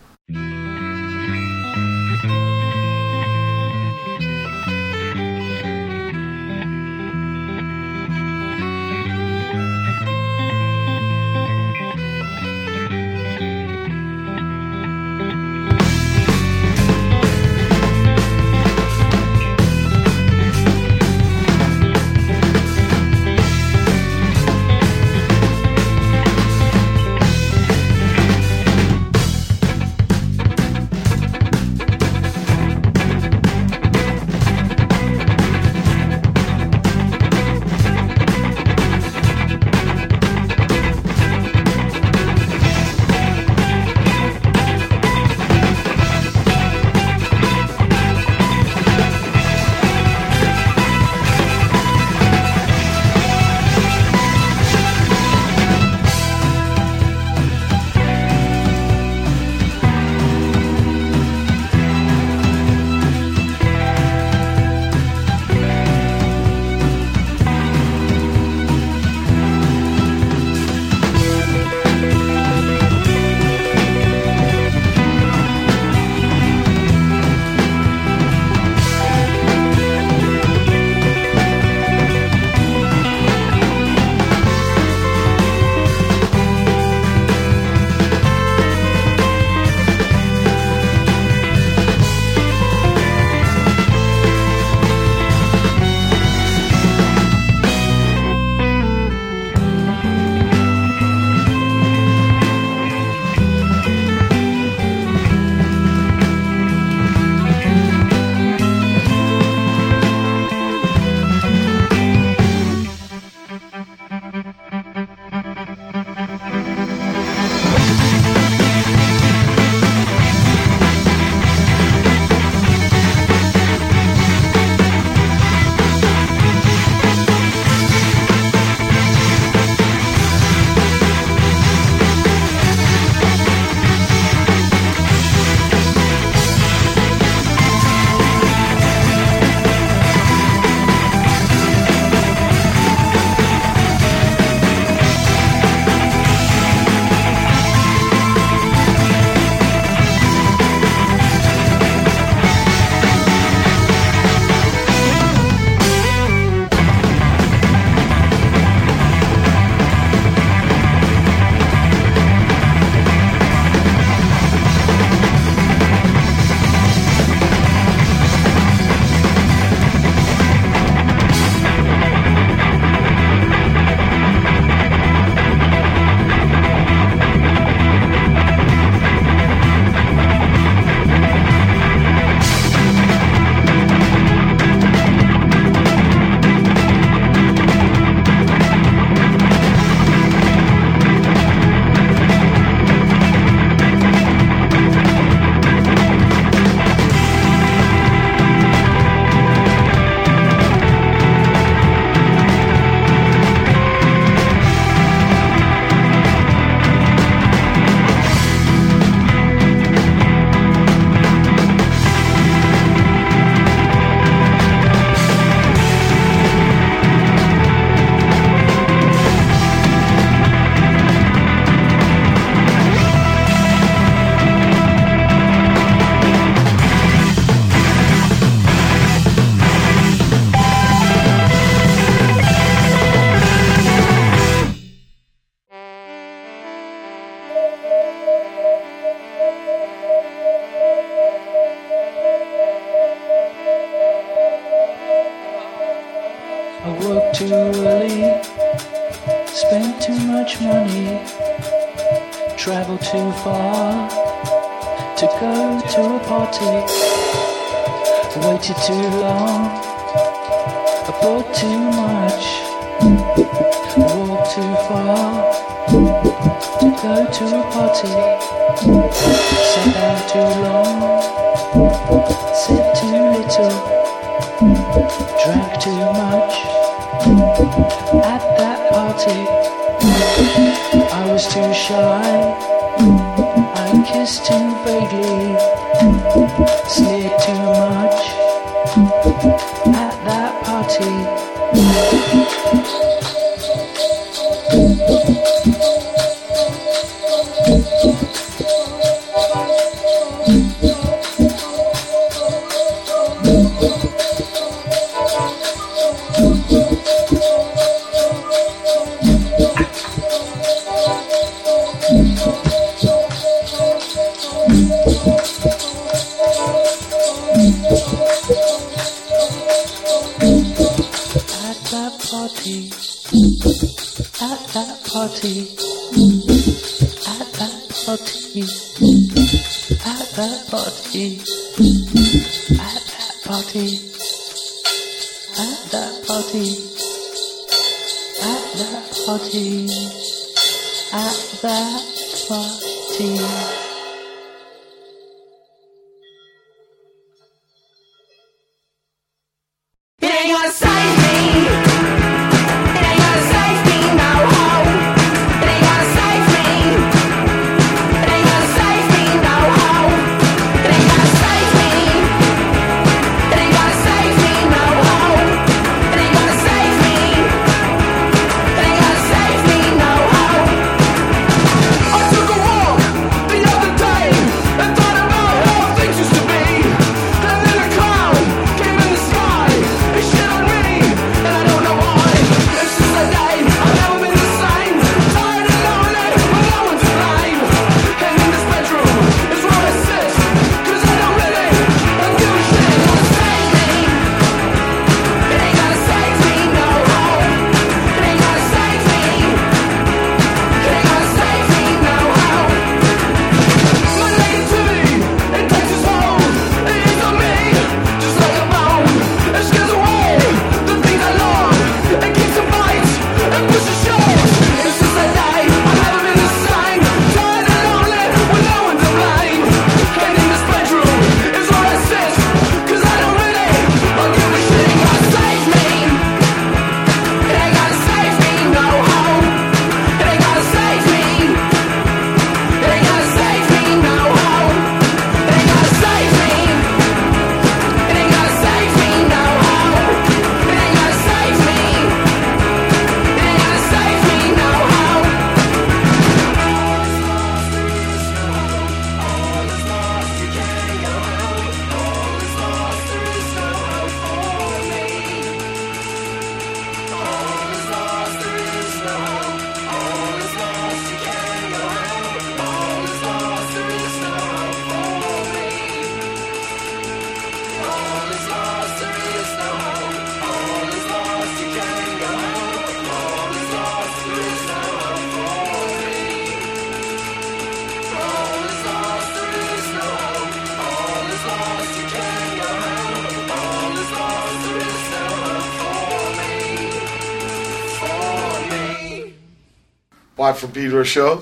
Pedro show.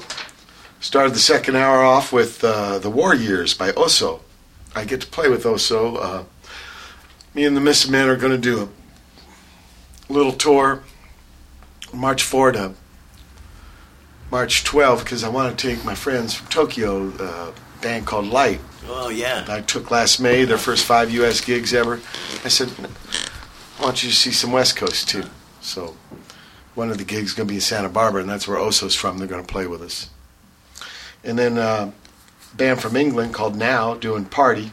Started the second hour off with uh, The War Years by Oso. I get to play with Oso. Uh, me and the Missing Man are going to do a little tour March 4 to March 12 because I want to take my friends from Tokyo, uh, band called Light. Oh, yeah. I took last May, their first five U.S. gigs ever. I said, I want you to see some West Coast too. So one of the gigs going to be in Santa Barbara, and that's where Oso's from. They're going to play with us. And then a band from England called Now doing Party,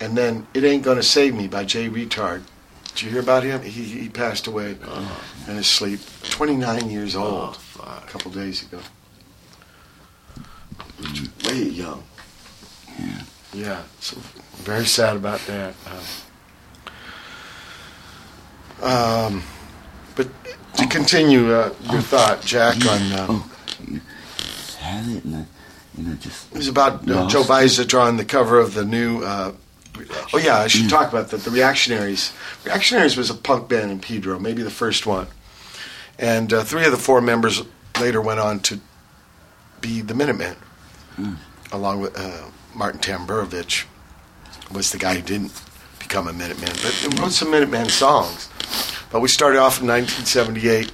and then It Ain't Gonna Save Me by Jay Reatard. Did you hear about him? He, he passed away oh. in his sleep, 29 years oh, old, oh, a couple days ago. Way young. Yeah. Yeah. So very sad about that. Uh, um continue uh, your thought, Jack, on. Uh, Oh, had it, and I, you know, just It was about uh, Joe Baiza drawing the cover of the new. Uh, oh yeah, I should talk about that. The Reactionaries. Reactionaries was a punk band in Pedro, maybe the first one, and uh, three of the four members later went on to be the Minutemen, along with uh, Martin Tamburovich was the guy who didn't become a Minuteman, but wrote some Minuteman songs. But we started off in 1978.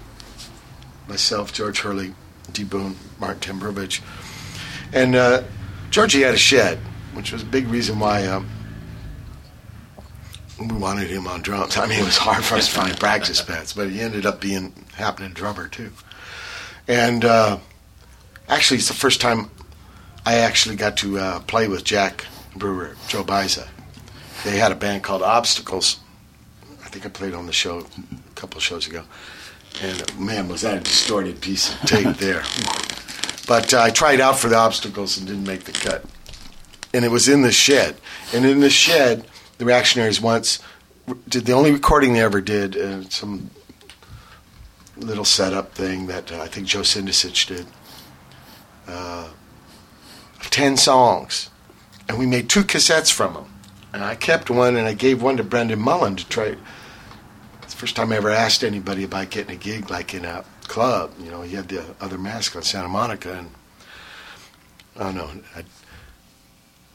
Myself, George Hurley, D. Boon, Martin Tamburovich. And uh, Georgie had a shed, which was a big reason why um, we wanted him on drums. I mean, it was hard for us to find practice pads, but he ended up being happening drummer too. And uh, actually, it's the first time I actually got to uh, play with Jack Brewer, Joe Baiza. They had a band called Obstacles. I think I played on the show a couple of shows ago. And man, was that a distorted piece of tape there. But uh, I tried out for the obstacles and didn't make the cut. And it was in the shed. And in the shed, the Reactionaries once did the only recording they ever did, uh, some little setup thing that uh, I think Joe Sindicich did. Uh, 10 songs. And we made two cassettes from them. And I kept one and I gave one to Brendan Mullen to try. First time I ever asked anybody about getting a gig like in a club. You know, he had the Other Masque on Santa Monica, and I don't know. I,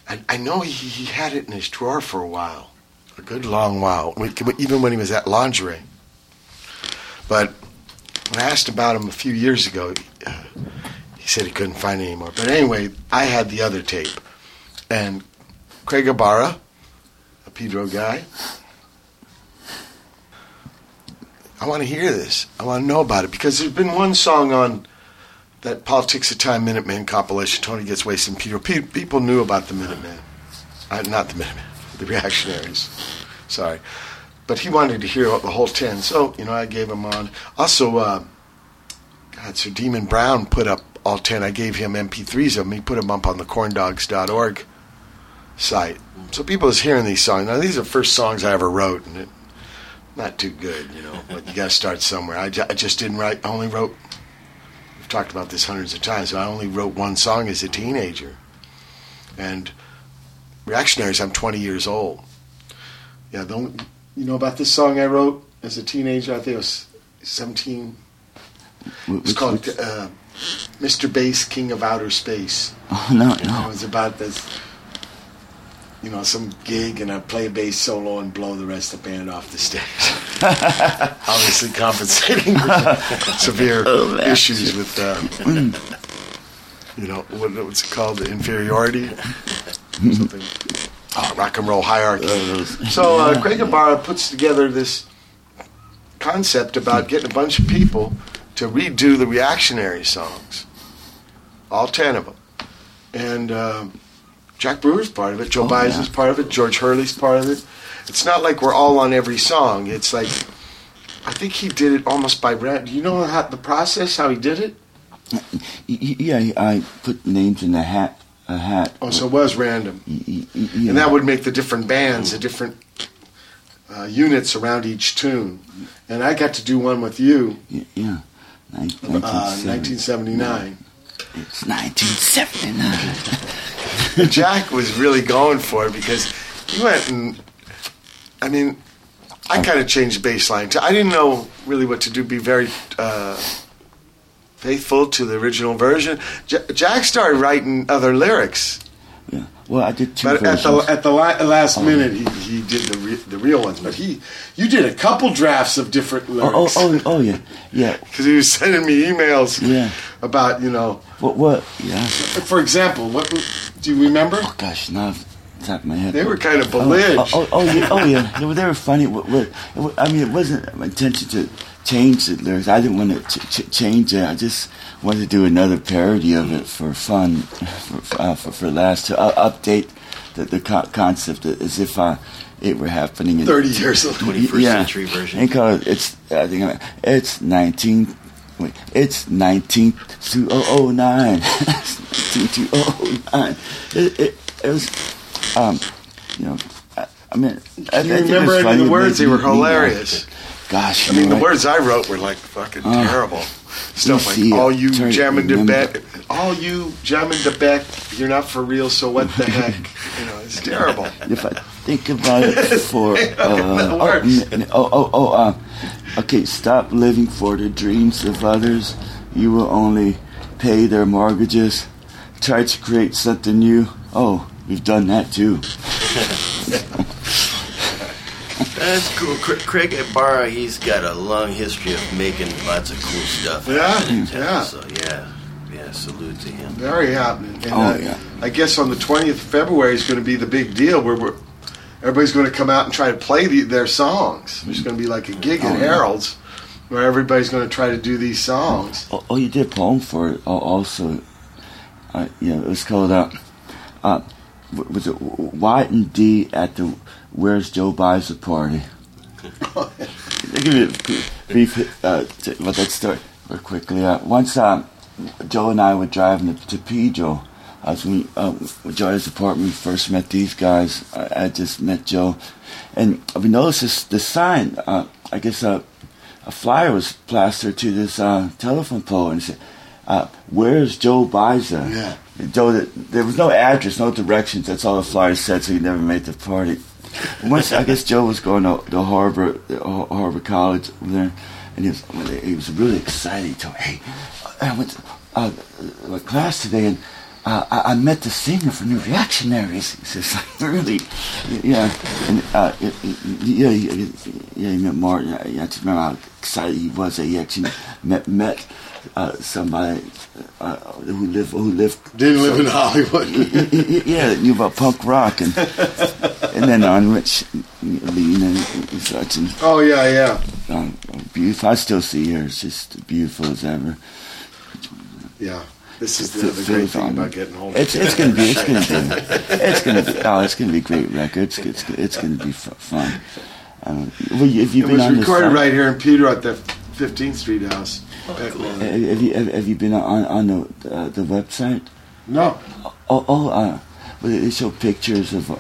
I, I know he, he had it in his drawer for a while, a good long while, even when he was at lingerie. But when I asked about him a few years ago, uh, he said he couldn't find it anymore. But anyway, I had the other tape, and Craig Ibarra, a Pedro guy, I want to hear this. I want to know about it because there's been one song on that Politics of Time Minutemen compilation. Tony gets wasted. Pedro. Pe- people knew about the Minutemen, uh, not the Minutemen, the Reactionaries. Sorry, but he wanted to hear the whole ten. So you know, I gave him on. Also, uh, God, Sir Demon Brown put up all ten. I gave him MP3s of them. He put them up on the corndogs.org site. So people is hearing these songs. Now these are the first songs I ever wrote, and it, not too good, you know. But you got to start somewhere. I, just didn't write. I only wrote. We've talked about this hundreds of times. I only wrote one song as a teenager, and Reactionaries. I'm 20 years old. Yeah, the only, you know about this song I wrote as a teenager. I think it was 17. Wh- It's which- called uh, "Mr. Bass, King of Outer Space." oh no, You know, it was about this, you know, some gig, and I play a bass solo and blow the rest of the band off the stage. Obviously, compensating for severe Oh, issues with, uh, you know, what, what's it called, the inferiority, something, oh, rock and roll hierarchy. So uh, Greg Ibarra puts together this concept about getting a bunch of people to redo the reactionary songs, all ten of them, and um, Jack Brewer's part of it, Joe Oh, Bizen's yeah. part of it, George Hurley's part of it. It's not like we're all on every song. It's like I think he did it almost by random. Do you know how the process how he did it? Yeah, I put names in a hat. A hat. Oh, so it was random. Yeah. and that would make the different bands, the different uh, units around each tune. And I got to do one with you, Y- yeah. Nin- uh, 1979. 1979. It's 1979. Jack was really going for it because he went and, I mean, I kind of changed the bass line. too. I didn't know really what to do, be very uh, faithful to the original version. J- Jack started writing other lyrics. yeah. Well, I did two But at versions. the at the la- last minute, he, he did the re- the real ones. But he, you did a couple drafts of different oh, oh, lyrics. oh, oh, yeah, yeah. because he was sending me emails Yeah. About you know. What? What? Yeah. For example, what do you remember? Oh gosh, now off top of my head. They were kind of Oh, belligerent. oh, oh, oh, yeah, oh yeah, they were, they were funny. What, what, it I mean, it wasn't my intention to change the lyrics. I didn't want to ch- ch- change it. I just wanted to do another parody of it for fun, for uh, for, for laughs to uh, update the, the co- concept as if uh, it were happening in 30 years old. 21st yeah. century version. And call it, it's I think I- it's nineteen. Wait, it's nineteen two oh oh nine. nineteen two oh oh nine. It, it, it was, um, you know, I, I mean, I, you I remember was any funny. of the words? They were hilarious. gosh. I mean, you the know, words I wrote were like fucking Uh, terrible. Stuff you like, all you jamming to back, all you jamming to back, you're not for real, so what the heck? You know, it's terrible. if I think about it for uh, oh, n- oh oh oh uh, okay stop living for the dreams of others. You will only pay their mortgages. Try to create something new. Oh we've done that too That's cool. Cra- Craig Ibarra, he's got a long history of making lots of cool stuff. Yeah, yeah. So yeah, yeah. Salute to him. Very happening. And, Oh, uh, yeah. I guess on the 20th of February is going to be the big deal where we're, everybody's going to come out and try to play the, their songs. There's going to be like a gig Oh, at yeah. Harold's where everybody's going to try to do these songs. oh, oh you did a poem for it oh, also uh, yeah it was called uh, uh, was it Y and D at the Where's Joe Baiza Party I'll give you a brief uh, about that story real quickly. Uh, once uh, Joe and I were driving to, to Pedro. I was when uh, when Joe at his apartment. We first met these guys. I, I just met Joe, and we noticed this the sign. Uh, I guess uh, a flyer was plastered to this uh, telephone pole, and it said, uh, "Where's Joe Baiza?" Yeah. Joe, there was no address, no directions. That's all the flyer said. So he never made the party. Once I guess Joe was going to, Harbor, uh, Harbor College there, and he was he was really excited. He told me, "Hey, I went to uh, my class today, and uh, I, I met the singer for New Reactionaries." He says, like, "Really? Yeah." And uh, yeah, he- yeah, he met Martin. I, I just remember how excited he was that he actually met met uh, somebody uh, who lived who lived Didn't live in Hollywood. yeah, knew about punk rock and and then on Rich Lean and, such and oh, yeah, yeah. um, beautiful. I still see her. It's just beautiful as ever. Yeah. This is the, the great thing about getting hold It's it's gonna be it's gonna be it's gonna be oh it's gonna be great record. It's it's, it's gonna be fun. Um, well, you- have It been was recorded right here in Pedro at the 15th Street house. Cool. Have, you have, have you been on on the uh, the website? No. Oh oh uh, they show pictures of. Uh,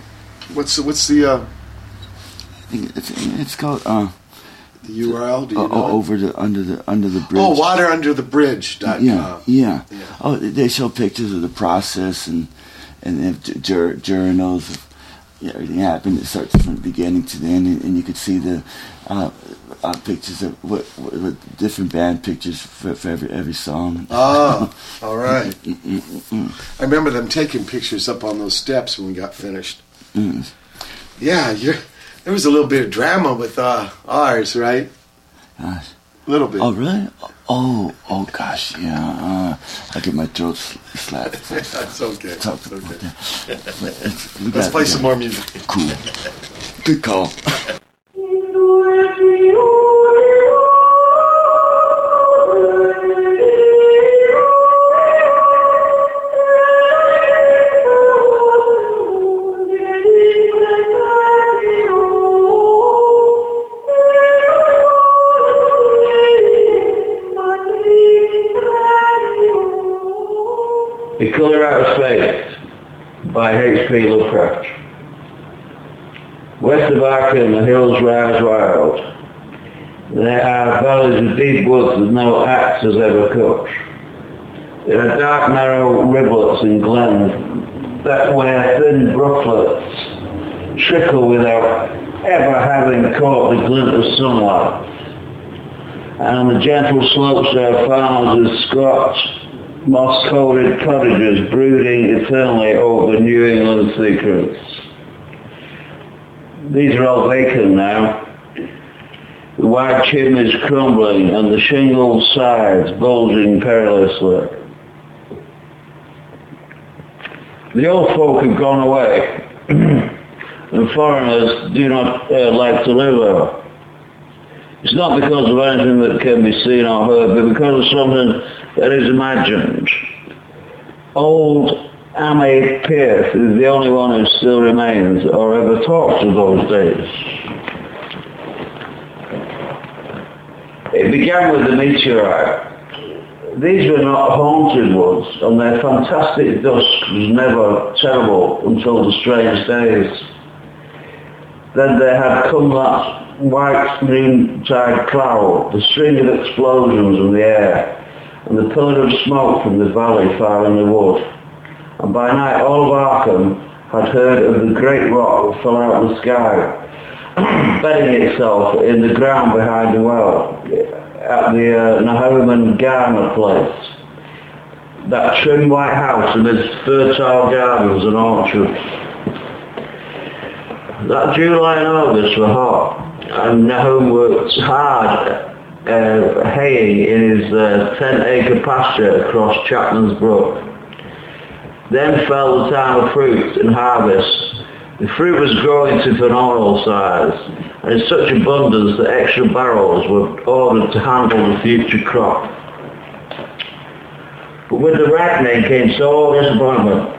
What's the, what's the, uh, I think it's it's called uh, the URL? You uh, over the under the under the bridge. Oh, waterunderthebridge.com. Yeah, yeah. Yeah. Oh, they show pictures of the process and and they have jur- journals of yeah, everything happened. It starts from the beginning to the end, and, and you could see the uh, uh, pictures of what, what, what different band pictures for, for every every song. Oh, all right. Mm, I remember them taking pictures up on those steps when we got finished. Mm. Yeah, you're, there was a little bit of drama with uh, ours, right? Gosh. A little bit. Oh really? Oh oh gosh, yeah. Uh, I get my throat sl- slapped. That's okay. Talk That's okay. that. Let's play some more music. Cool. Good call. The Color Out of Space by H.P. Lovecraft. West of Arkham, the hills rise wild. There are valleys of deep woods that no axe has ever cut. There are dark, narrow rivulets and glens that where thin brooklets trickle without ever having caught the glint of sunlight. And on the gentle slopes there are farmers with squat, moss-coated cottages brooding eternally over New England secrets. These are all vacant now. The white chimneys crumbling and the shingled sides bulging perilously. The old folk have gone away, and foreigners do not uh, like to live there. It's not because of anything that can be seen or heard, but because of something that is imagined. Old Ammi Pierce is the only one who still remains or ever talks of those days. It began with the meteorite. These were not haunted woods, and their fantastic dusk was never terrible until the strange days. Then there had come that white noontide cloud, the string of explosions in the air, and the pillar of smoke from the valley far in the wood. And by night all of Arkham had heard of the great rock that fell out of the sky, bedding itself in the ground behind the well, at the uh, Nahum Gardner place. That trim white house amidst fertile gardens and orchards. That July and August were hot, and Nahum worked hard uh, haying in his uh, 10-acre pasture across Chapman's Brook. Then fell the time of fruit and harvest. The fruit was growing to phenomenal size, and in such abundance that extra barrels were ordered to handle the future crop. But with the ripening came sore disappointment.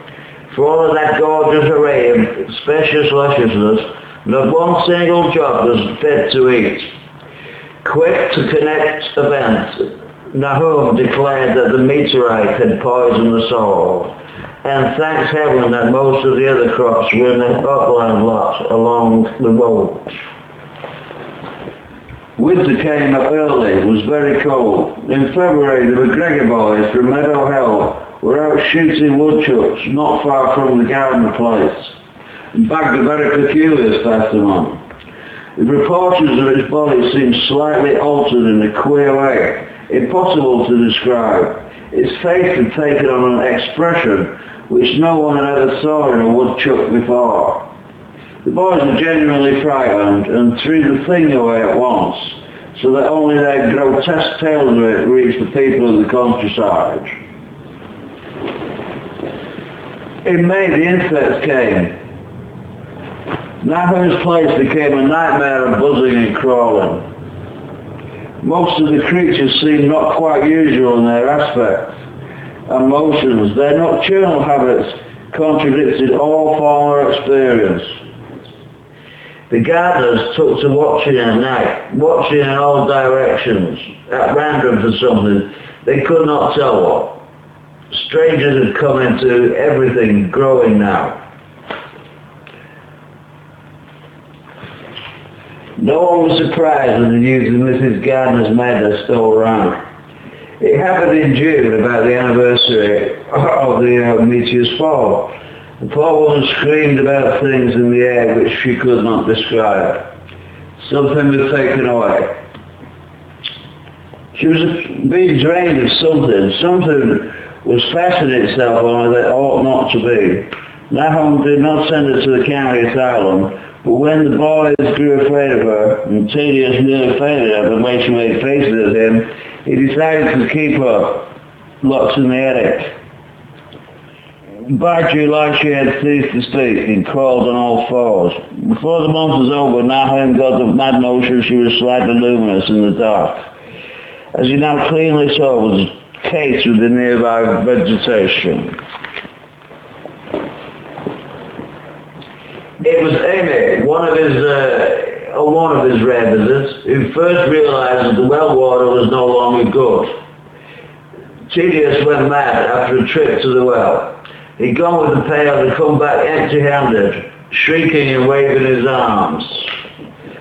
For all of that gorgeous array of spacious lusciousness, not one single job was fit to eat. Quick to connect events, Nahum declared that the meteorite had poisoned the soil, and thanks heaven that most of the other crops were in the upland lot along the road. Winter came up early, it was very cold. In February, the McGregor boys from Meadow Hill were out shooting woodchucks not far from the Gardner place, and bagged a very peculiar specimen. The proportions of its body seemed slightly altered in a queer way, impossible to describe. Its face had taken on an expression which no one had ever saw in a woodchuck before. The boys were genuinely frightened and threw the thing away at once, so that only their grotesque tales of it reached the people of the countryside. In May, the insects came. Nahum's place became a nightmare of buzzing and crawling. Most of the creatures seemed not quite usual in their aspects and motions. Their nocturnal habits contradicted all former experience. The Gardners took to watching at night, watching in all directions, at random for something. They could not tell what. Strangers had come into everything growing now. No one was surprised when the news of Mrs. Gardner's murder stole around. It happened in June, about the anniversary of the uh, meteor's fall. The poor woman screamed about things in the air which she could not describe. Something was taken away. She was being drained of something. Something was fastening itself on her that ought not to be. Nahum did not send her to the county asylum, but when the boys grew afraid of her, and Thaddeus nearly fainted at the way she made faces at him, he decided to keep her locked in the attic. By July she had ceased to speak and crawled on all fours. Before the month was over, Nahum got the mad notion she was slightly luminous in the dark. As he now cleanly saw was case with the nearby vegetation. It was Ammi, one of his uh, one of his rare visits, who first realized that the well water was no longer good. Thaddeus went mad after a trip to the well. He'd gone with the pail to come back empty-handed, shrieking and waving his arms.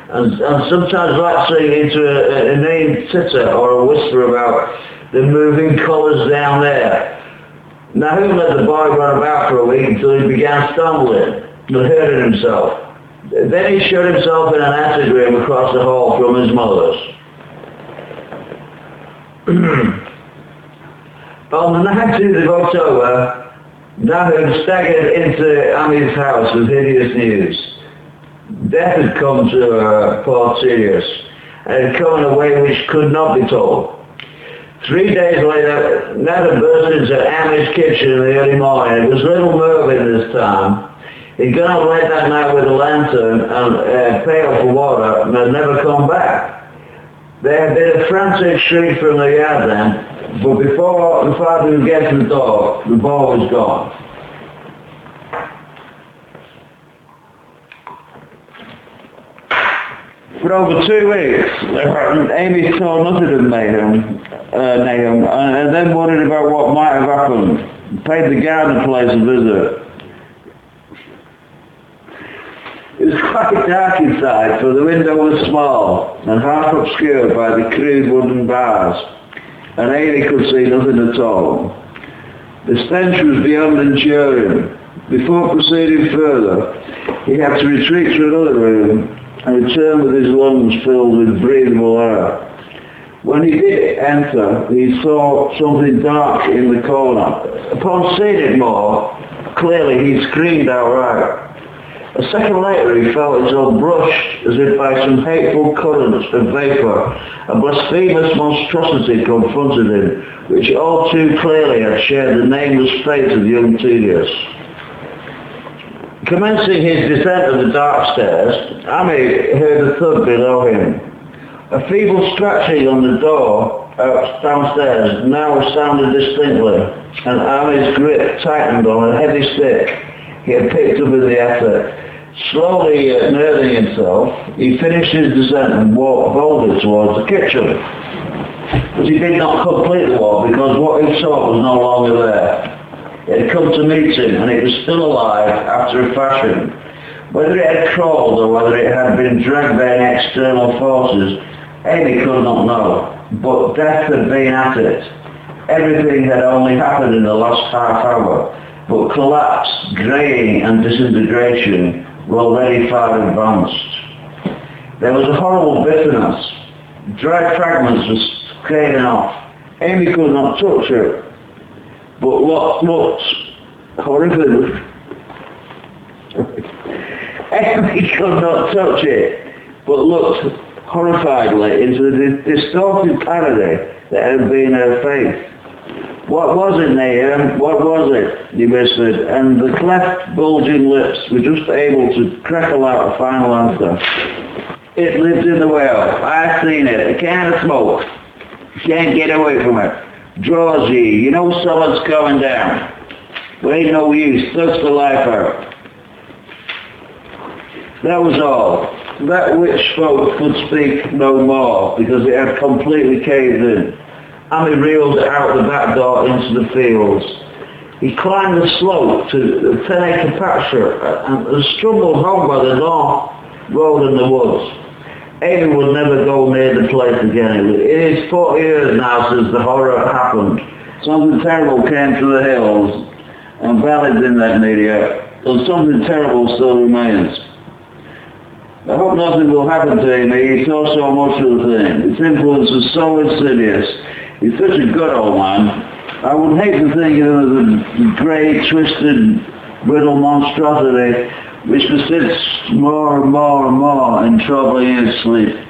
And, and sometimes lapsing into a, a inane titter or a whisper about the moving colours down there. Nahum let the boy run about for a week until he began stumbling hurting himself. Then he shut himself in an room across the hall from his mother's. On the 19th of October, Nahum staggered into Ammi's house with hideous news. Death had come to uh, her, poor Sirius, and had come in a way which could not be told. Three days later, Nahum burst into Ammi's kitchen in the early morning. It was little Merwin this time. He'd gone out late that night with a lantern and a pail for water and had never come back. There had been a frantic shriek from the yard then, but before the father could get to the door, the ball was gone. For over two weeks, Ammi saw nothing of Nahum, uh, Nahum and then worried about what might have happened. Paid the Gardner place a visit. It was quite dark inside, for the window was small and half obscured by the crude wooden bars, and Ammi could see nothing at all. The stench was beyond enduring. Before proceeding further, he had to retreat to another room and return with his lungs filled with breathable air. When he did enter, he saw something dark in the corner. Upon seeing it more clearly, he screamed outright. A second later, he felt himself brushed as if by some hateful current of vapour. A blasphemous monstrosity confronted him, which all too clearly had shared the nameless fate of young Thaddeus. Commencing his descent of the dark stairs, Ammi heard a thud below him. A feeble scratching on the door downstairs now sounded distinctly, and Ammi's grip tightened on a heavy stick he had picked up in the effort. Slowly nerving himself, he finished his descent and walked boldly towards the kitchen. But he did not complete the walk because what he sought was no longer there. It had come to meet him and it was still alive after a fashion. Whether it had crawled or whether it had been dragged by any external forces, Ammi could not know. But death had been at it. Everything had only happened in the last half hour, but collapse, greying and disintegration were already far advanced. There was a horrible bitterness. Dry fragments were scaling off. Ammi could not touch it, but what looked horrific. Ammi could not touch it, but looked horrifiedly into the distorted parody that had been her face. What was it, Nahum? What was it? He whispered, and the cleft, bulging lips were just able to crackle out a final answer. It lives in the well. I've seen it. A can of smoke. Can't get away from it. Draws you. You know someone's coming down. But ain't no use. Sucks the life out. That was all. That witch folk could speak no more because it had completely caved in. Ammi reeled out the back door into the fields. He climbed the slope to the ten acre pasture and stumbled home by the north road in the woods. Ammi would never go near the place again. It is 40 years now since the horror happened. Something terrible came to the hills and valleys in that area, and something terrible still remains. I hope nothing will happen to him. He saw so much of the thing. His influence was so insidious. He's such a good old man. I would hate to think of him as a grey, twisted, brittle monstrosity which persists more and more and more in troubling his sleep.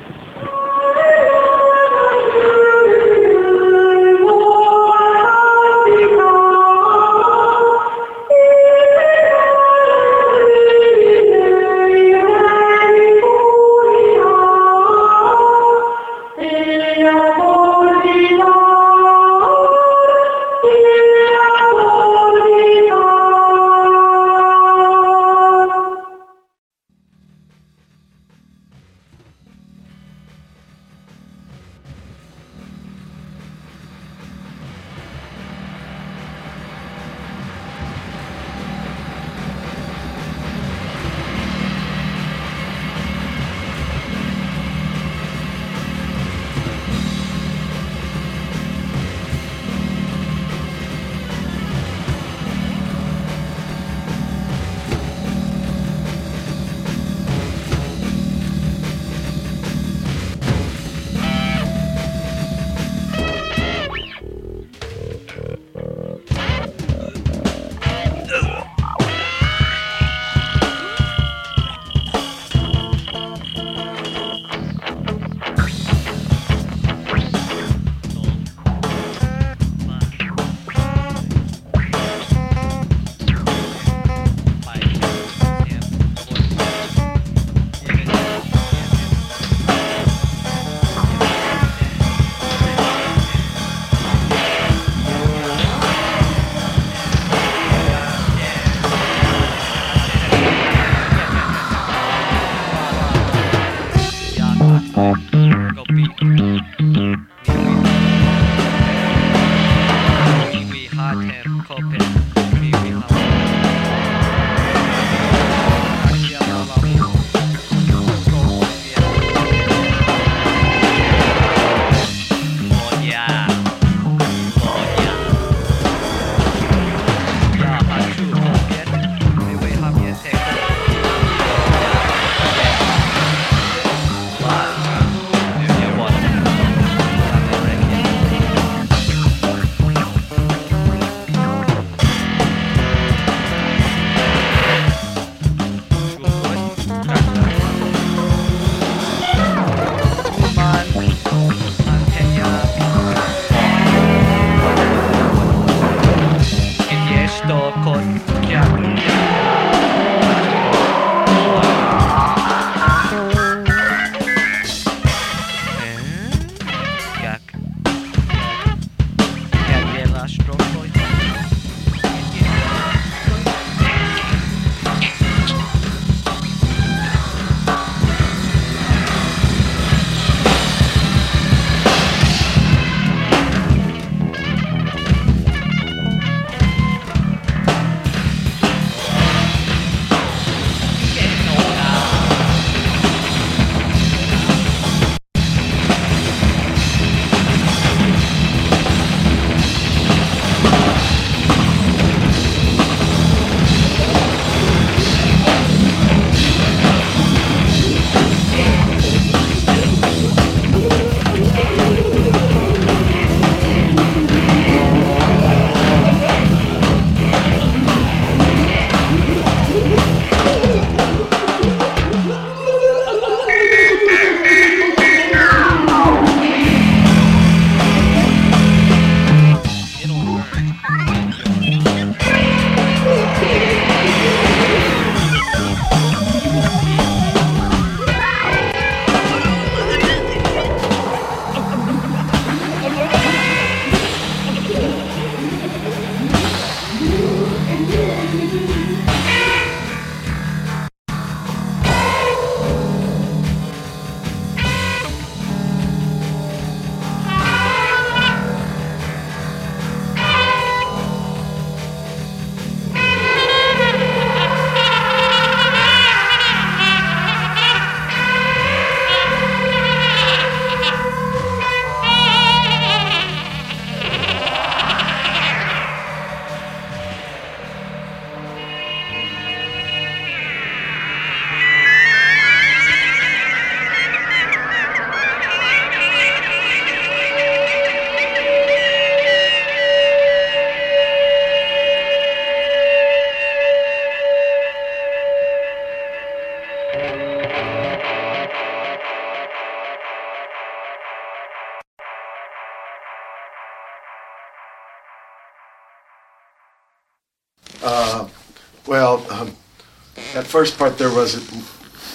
First part there wasn't,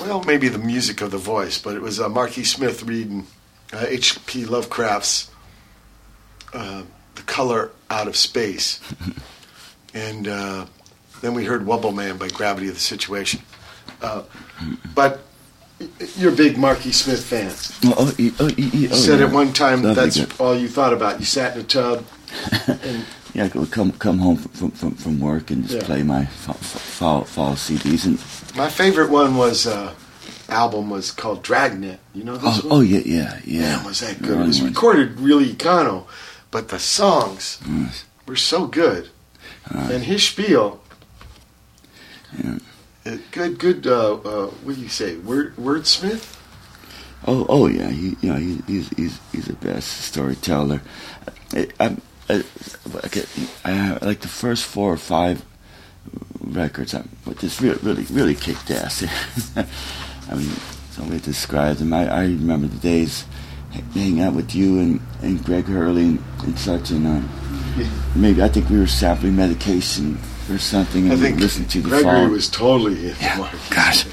well, maybe the music of the voice, but it was uh, Marky Smith reading uh, H.P. Lovecraft's uh, The Color Out of Space. and uh, then we heard Whubble Man by Gravity of the Situation. Uh, but you're a big Marky Smith fan. Oh, oh, e- oh, e- e- You said at one time that's all you thought about. You sat in a tub Yeah, come come home from from, from work and just Yeah. play my fall, fall, fall CDs and My favorite one was uh, album was called Dragnet. You know this oh, one? oh yeah yeah yeah. Man, was that good? It was ones. recorded really econo, but the songs Yes. were so good. and his spiel, Yeah. uh, good, good. Uh, uh, what do you say? Word, wordsmith. Oh, oh yeah. He, you know, he, he's he's he's the best storyteller. I, I, I, I, I like the first four or five records. I but just really, really, really kicked ass. I mean, somebody described them. I, I remember the days hanging out with you and, and Greg Hurley and, and such. And uh, maybe I think we were sampling medication or something. And I think we listened to the Gregory fall. was totally into Yeah, gosh.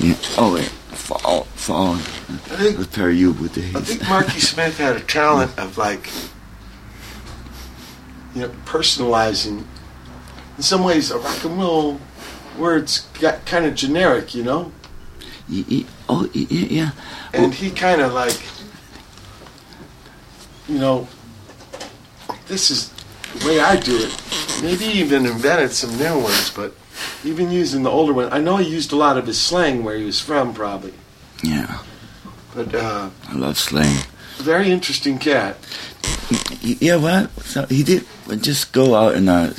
Yeah. Oh, yeah. Fall, fall. I think with Perry with days. I think Marky Smith had a talent of like, you know, personalizing. In some ways, a rock and roll words got kind of generic, you know, Y- y- oh, yeah. and he kind of like, you know, this is the way I do it. Maybe even invented some new ones, but even using the older one, I know he used a lot of his slang where he was from, probably. Yeah. But uh, I love slang. very interesting cat. Yeah, what? So he did just go out and uh,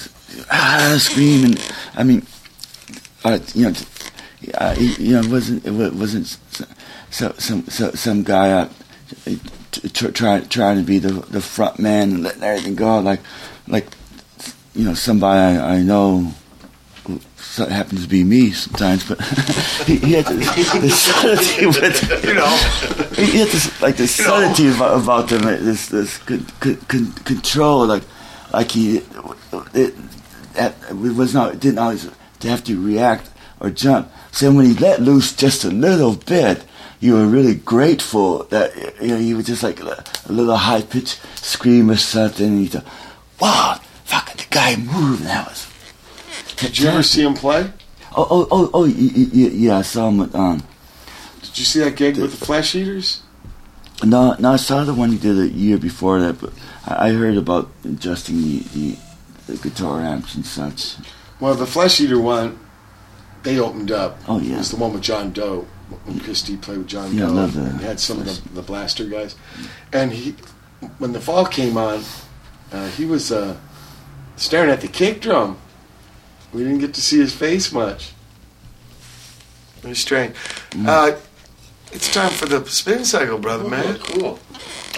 ah, scream and I mean, uh, you know, uh, you know, it wasn't it wasn't so, some so, some guy out t- trying trying to be the the front man and letting everything go like like you know somebody I, I know. who so- happens to be me sometimes, but he, he had this, this subtlety with You know. he had this like this subtlety about, about them, this this con, control, like like he it, that it was not didn't always have to react or jump. So when he let loose just a little bit, you were really grateful that you know he was just like a, a little high pitched scream or something. And you thought, "Wow, fucking the guy moved." And that was. Did you ever see him play? Oh, oh, oh, oh, y- y- y- yeah, I saw him. At, um, Did you see that gig with the Flesh Eaters? no, no, I saw the one he did a year before that, but I, I heard about adjusting the, the, the guitar amps and such. Well, the Flesh Eater one, they opened up. Oh, yeah. it's the one with John Doe. When Chris D. played with John Yeah, I Doe. love that. and He had some of the, the Blaster guys. And he, when the fall came on, uh, he was uh, staring at the kick drum. We didn't get to see his face much. It was strange. Mm. Uh, it's time for the spin cycle, brother, man. Cool.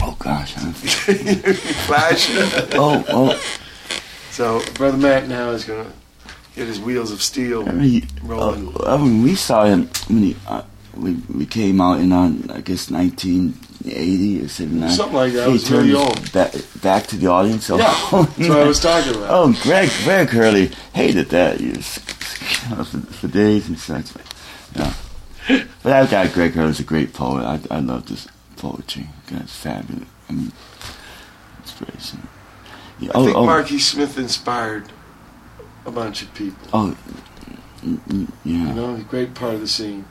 Oh gosh. huh? Flash. oh, oh. So, brother Matt now is gonna get his wheels of steel I mean, rolling. uh, when we saw him, when he, uh, we we came out in on I guess 1980 or 79. Something like that. He turned really old. Back, back to the audience. So, Yeah, that's what I was talking about. Oh, Greg, Greg Hurley hated that. He was, for, for days and such. But, yeah. But that guy, Greg Hurley's a great poet. I, I love his poetry. Guy's fabulous. I mean, inspiration. Yeah, I oh, think oh, Marky Smith inspired a bunch of people. oh, mm, You know, a great part of the scene.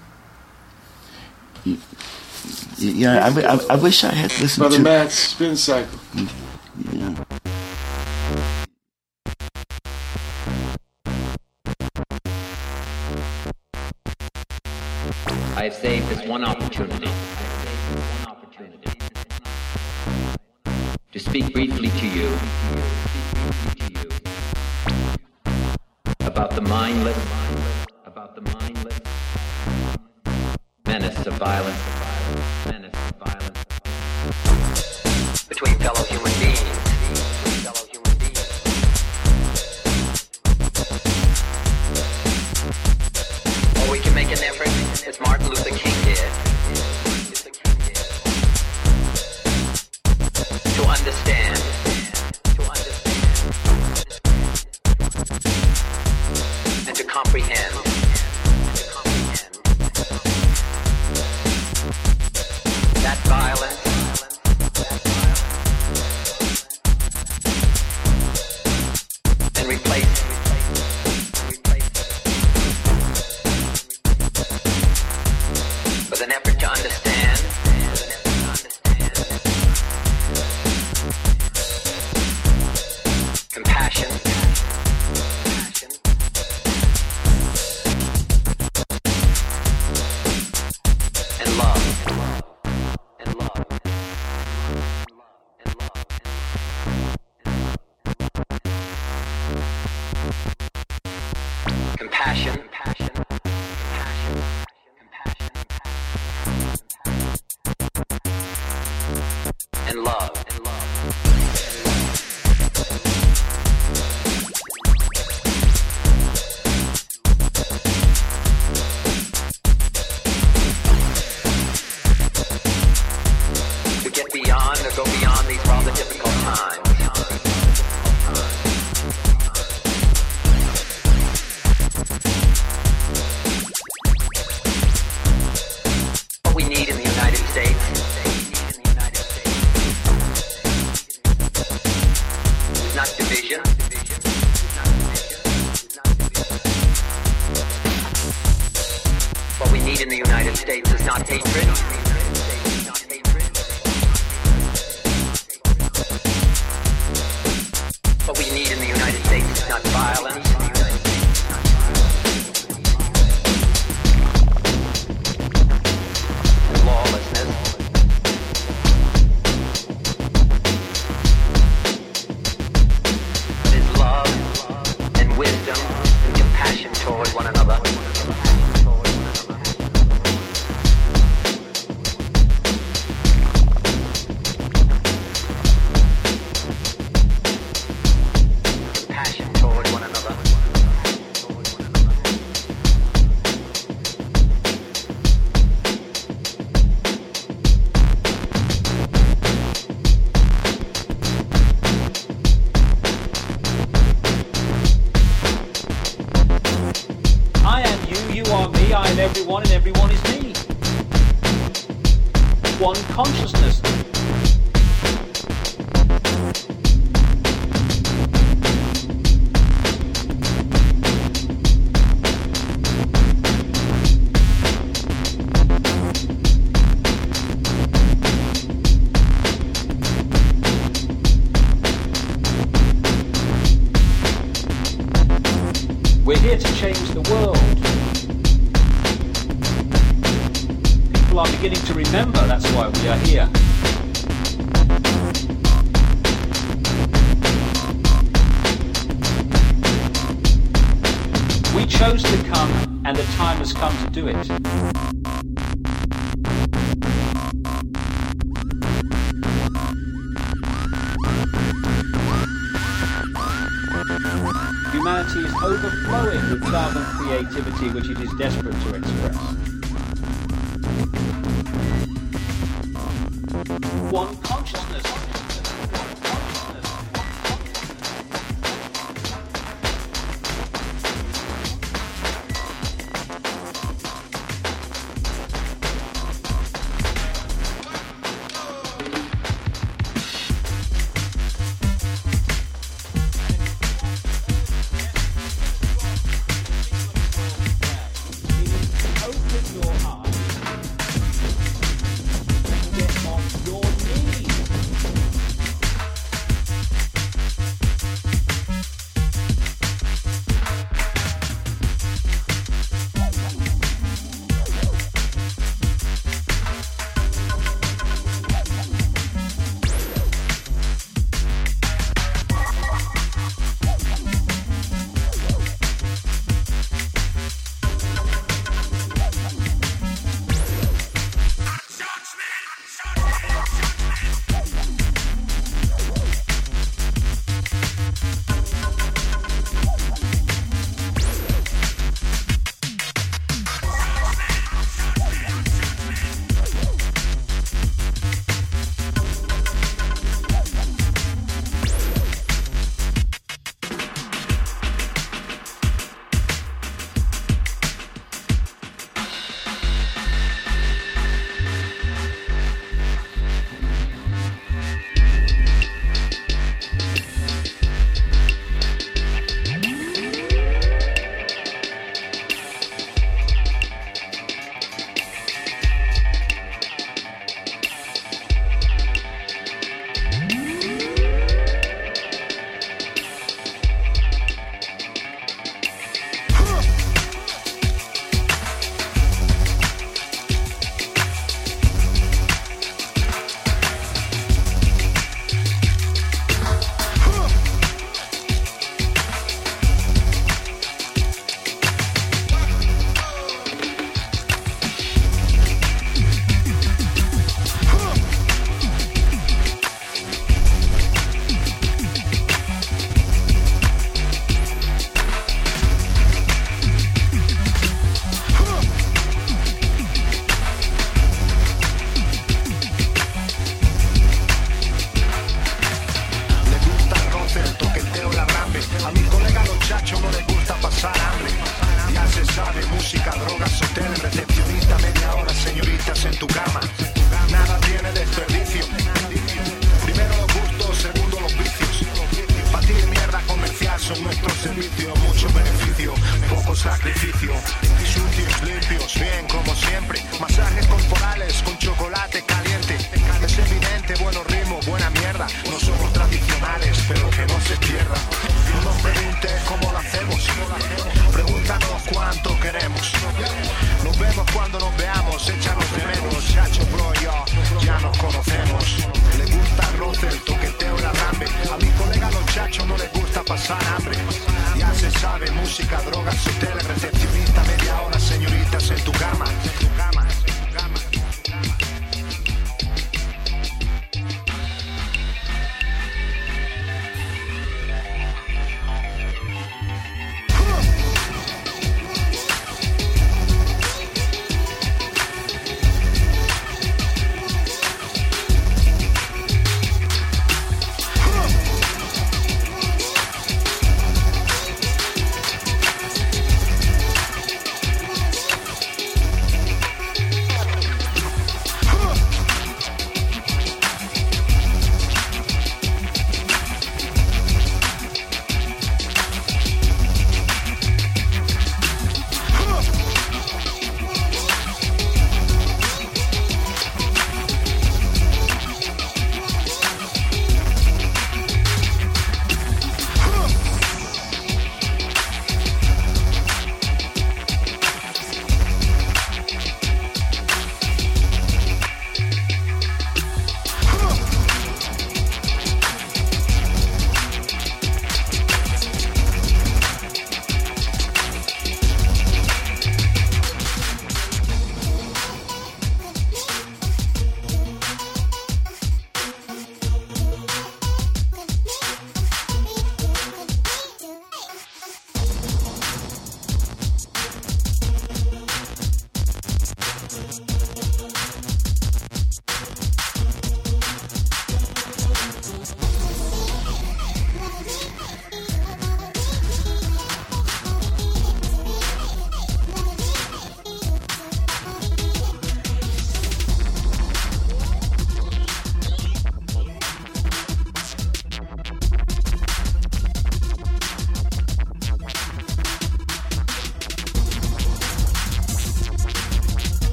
Yeah, I, I, I wish I had listened Brother to. Matt's spin cycle. Yeah. I have saved this one opportunity to speak briefly to you about the mindless, about the mindless menace of violence, menace of violence between fellow human beings.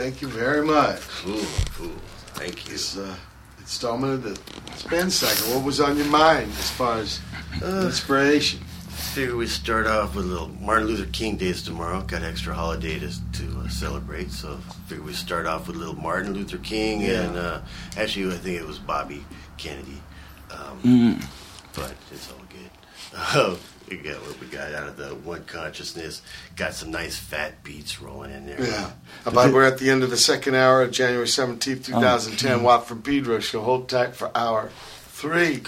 Thank you very much. Cool, cool. Thank you. This uh, installment of the spin cycle. What was on your mind as far as Uh, inspiration? Figure we start off with a little Martin Luther King Days tomorrow. Got extra holiday to, to uh, celebrate, so figure we start off with a little Martin Luther King Yeah. and uh, actually I think it was Bobby Kennedy, um, Mm. but it's all good. Uh, we got what we got out of the one consciousness. Got some nice fat beats rolling in there. Yeah. How about we're at the end of the second hour of January 17th, 2010. Oh. Hmm. Watt from Pedro. She'll hold tight for hour three.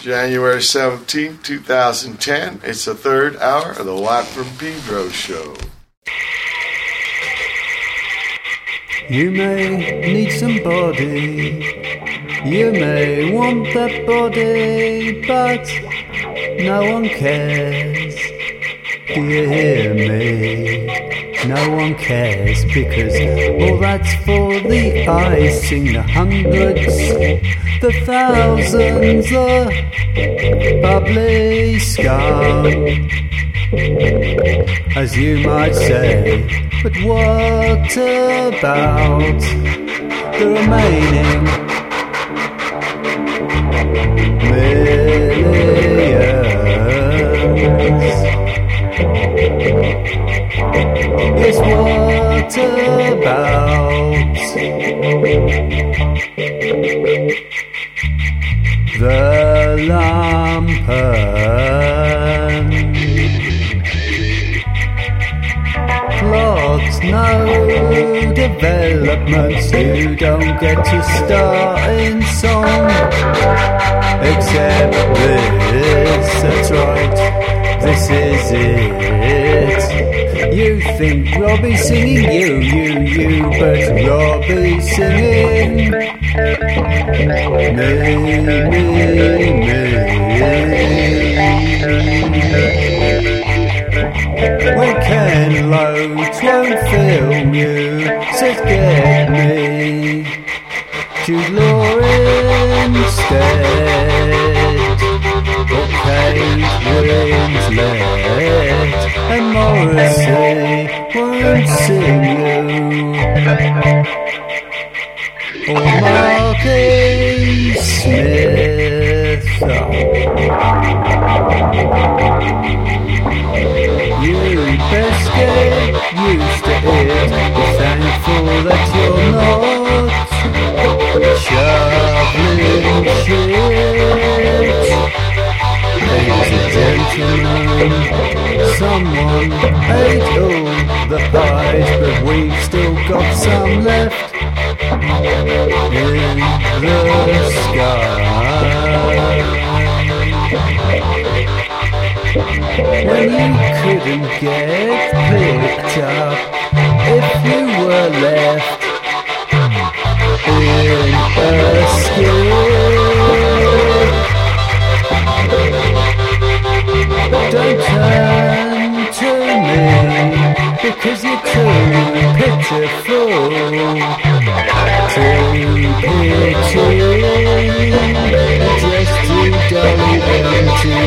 January 17th, 2010. It's the third hour of the Watt from Pedro show. You may need somebody. You may want that body, but no one cares. Do you hear me? No one cares because all that's for the eyes. icing, the hundreds, the thousands, the bubbly scum as you might say. But what about the remaining millions? What about the lumpen? Plot no developments. You don't get to start in song. Except this, that's right. This is it. You think Robbie's singing you, you, you, but Robbie's singing me, me, me. When Ken Loach won't you, says get me Jude Law instead. Kate Winslet and Morrissey won't sing you. Or Marky Smith. You get used to it. Be thankful that you're not shoveling gentlemen, someone ate all the pies, but we've still got some left in the sky. When you couldn't get picked up if you were left in a skip. Don't turn to me because you're too pitiful. Too pity. Just too dolly and too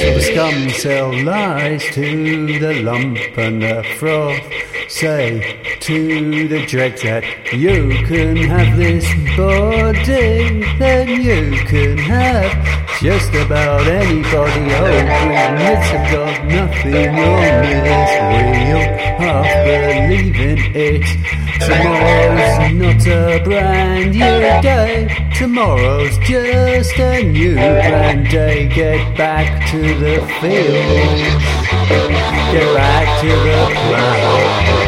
all the scum sell lies to the lump and the froth. Say to the dregs that you can have this body, then you can have just about anybody. Oh, admits have got nothing on this wheel. Half believing it. Tomorrow's not a brand new day. Tomorrow's just a new brand day. Get back to the field. Get back to the ground.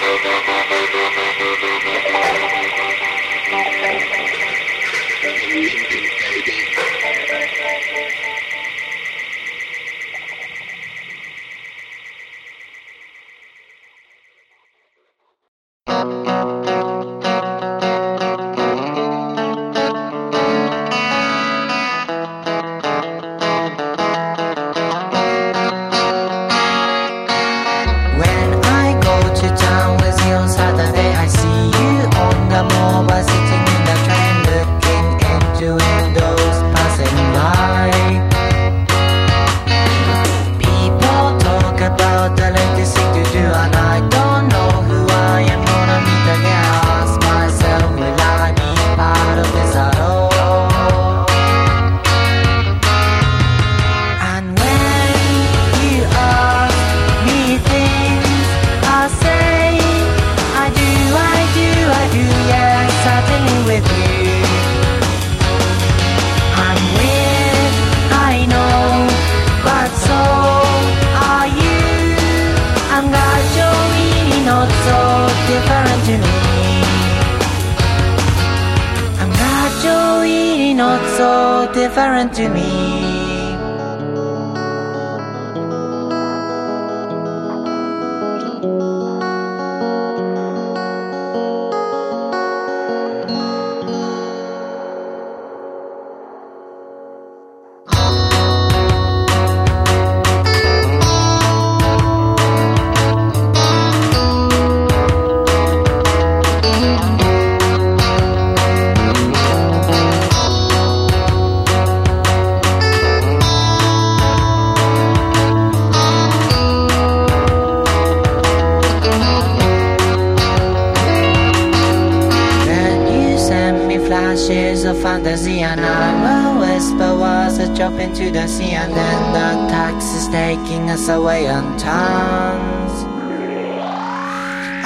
fantasy and I will whisper words that drop into the sea and then the taxi's taking us away on tons.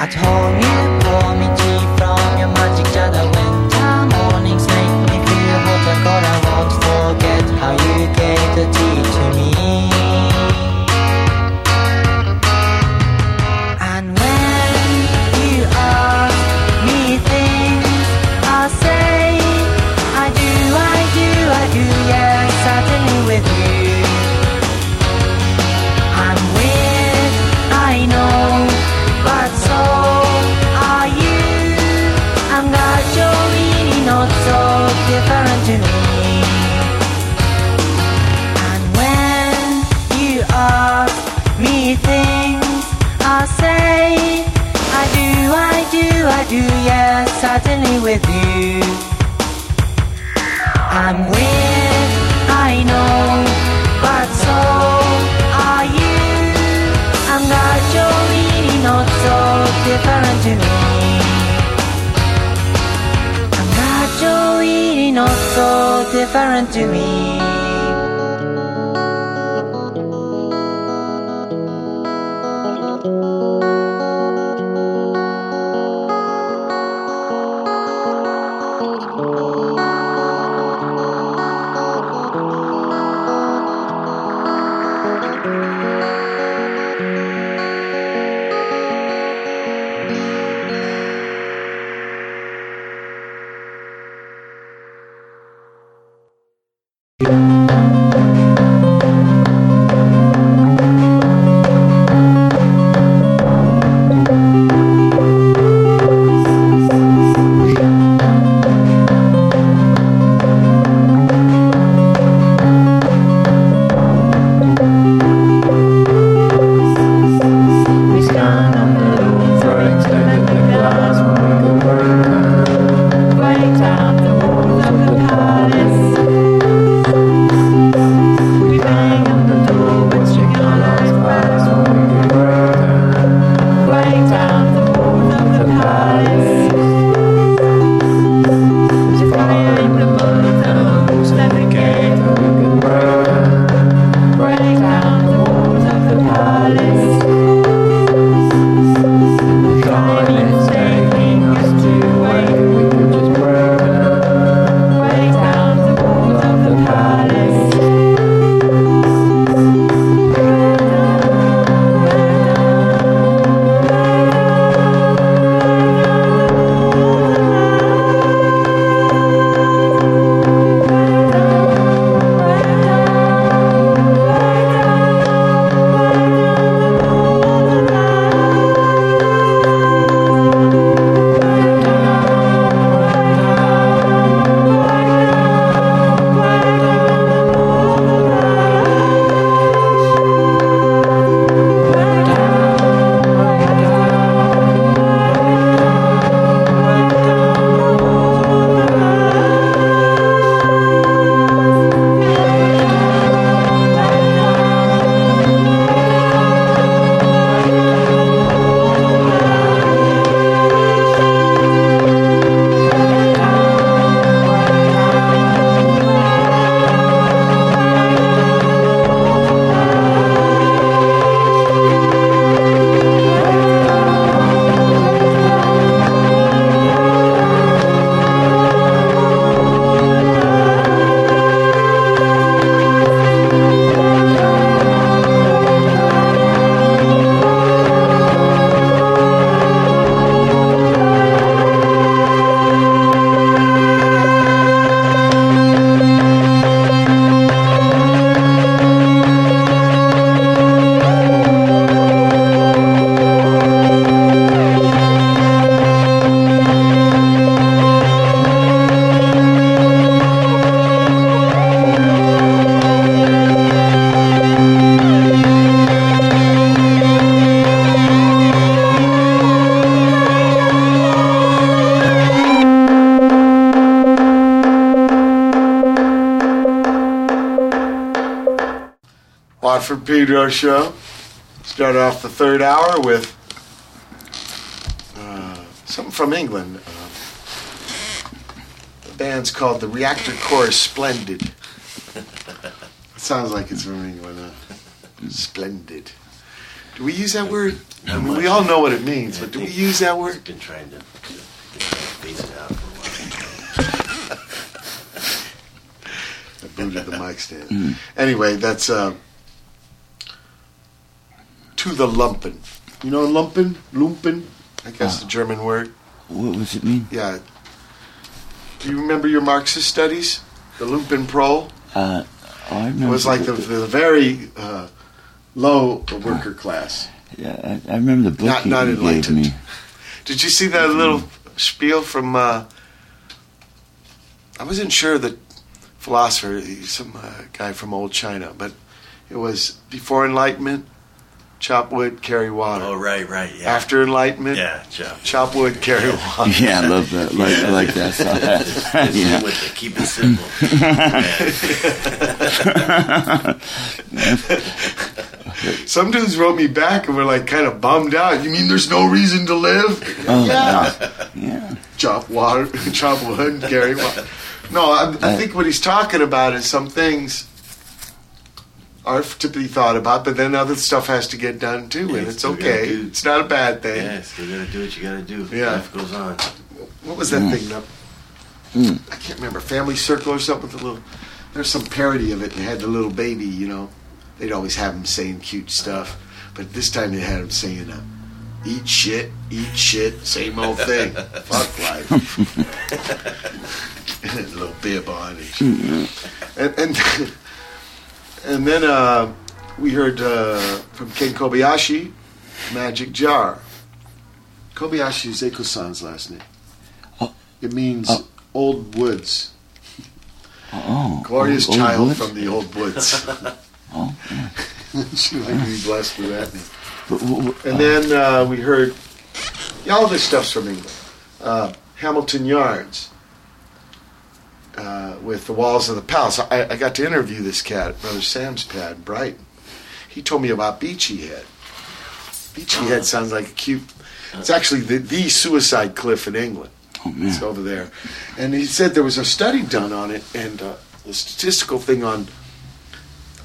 At home you pour me tea from your magic jar The winter mornings make me feel hot I won't forget how you gave the tea to me certainly with you. I'm weird, I know, but so are you. I'm really not so different to me. I'm really not so different to me. Pedro show. Started off the third hour with uh, something from England. Uh, the band's called the Reactor Core Splendid. It sounds like it's from England. Splendid. Do we use that word? I mean, we all know what it means, but do we use that word? Been trying to phase it out for a while. I booted the mic stand. Anyway, that's uh, the lumpen. You know lumpen? Lumpen? I guess the German word. What does it mean? Yeah. Do you remember your Marxist studies? The lumpen pro? Uh, I It remember. was like the, the very uh, low worker class. Yeah, I, I remember the book Not- not you gave enlightened. me. Did you see that little spiel from? Uh, I wasn't sure that philosopher, he's some uh, guy from old China, but it was before Enlightenment, chop wood, carry water. Oh, right, right, yeah. After Enlightenment, Yeah, chop. chop wood, carry water. Yeah, I love that. Like, I like that song. yeah. With the keep it simple. Some dudes wrote me back and were like kind of bummed out. You mean there's no reason to live? Oh, yeah. yeah. Chop water, chop wood, carry water. No, I, I uh, think what he's talking about is some things are to be thought about, but then other stuff has to get done too, Yeah, and you it's okay. do- It's not a bad thing. Yes, you gotta do what you gotta do. Yeah. Life goes on. What was that Mm. thing? Now? Mm. I can't remember. Family Circle or something with a little. There's some parody of it. They had the little baby. You know, they'd always have him saying cute stuff, but this time they had him saying, uh, "Eat shit, eat shit, same old thing. Fuck life." and a little bib on it. And and, and then uh, we heard uh, from Ken Kobayashi, Magic Jar. Kobayashi is Eiko-san's last name. It means old woods. Oh. Glorious old- child from the old woods. Oh, she might be blessed with that name. But, w- w- And then uh, we heard, yeah, all this stuff's from England. Uh, Hamilton Yarns uh, with the Walls of the Palace. I, I got to interview this cat Brother Sam's pad in Brighton. He told me about Beachy Head. Beachy Head sounds like a cute. It's actually the, the suicide cliff in England. Oh, man. It's over there. And he said there was a study done on it and uh, a statistical thing on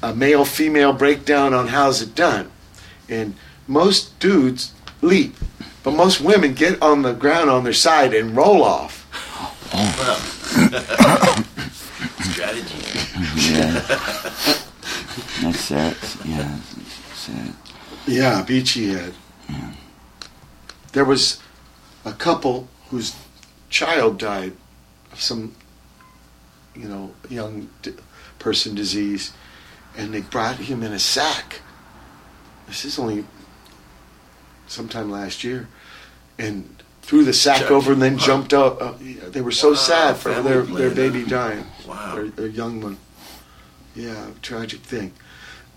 a male female breakdown on how's it done. And most dudes leap, but most women get on the ground on their side and roll off. Strategy. yeah. That's sad. Yeah. Sad. Yeah, Beachy Head. There was a couple whose child died of some, you know, young d- person disease, and they brought him in a sack. This is only sometime last year, and threw the sack Chuck. over and then jumped out. Uh, they were so Wow, sad for their, their baby dying. Wow. Their, their young one. Yeah, tragic thing.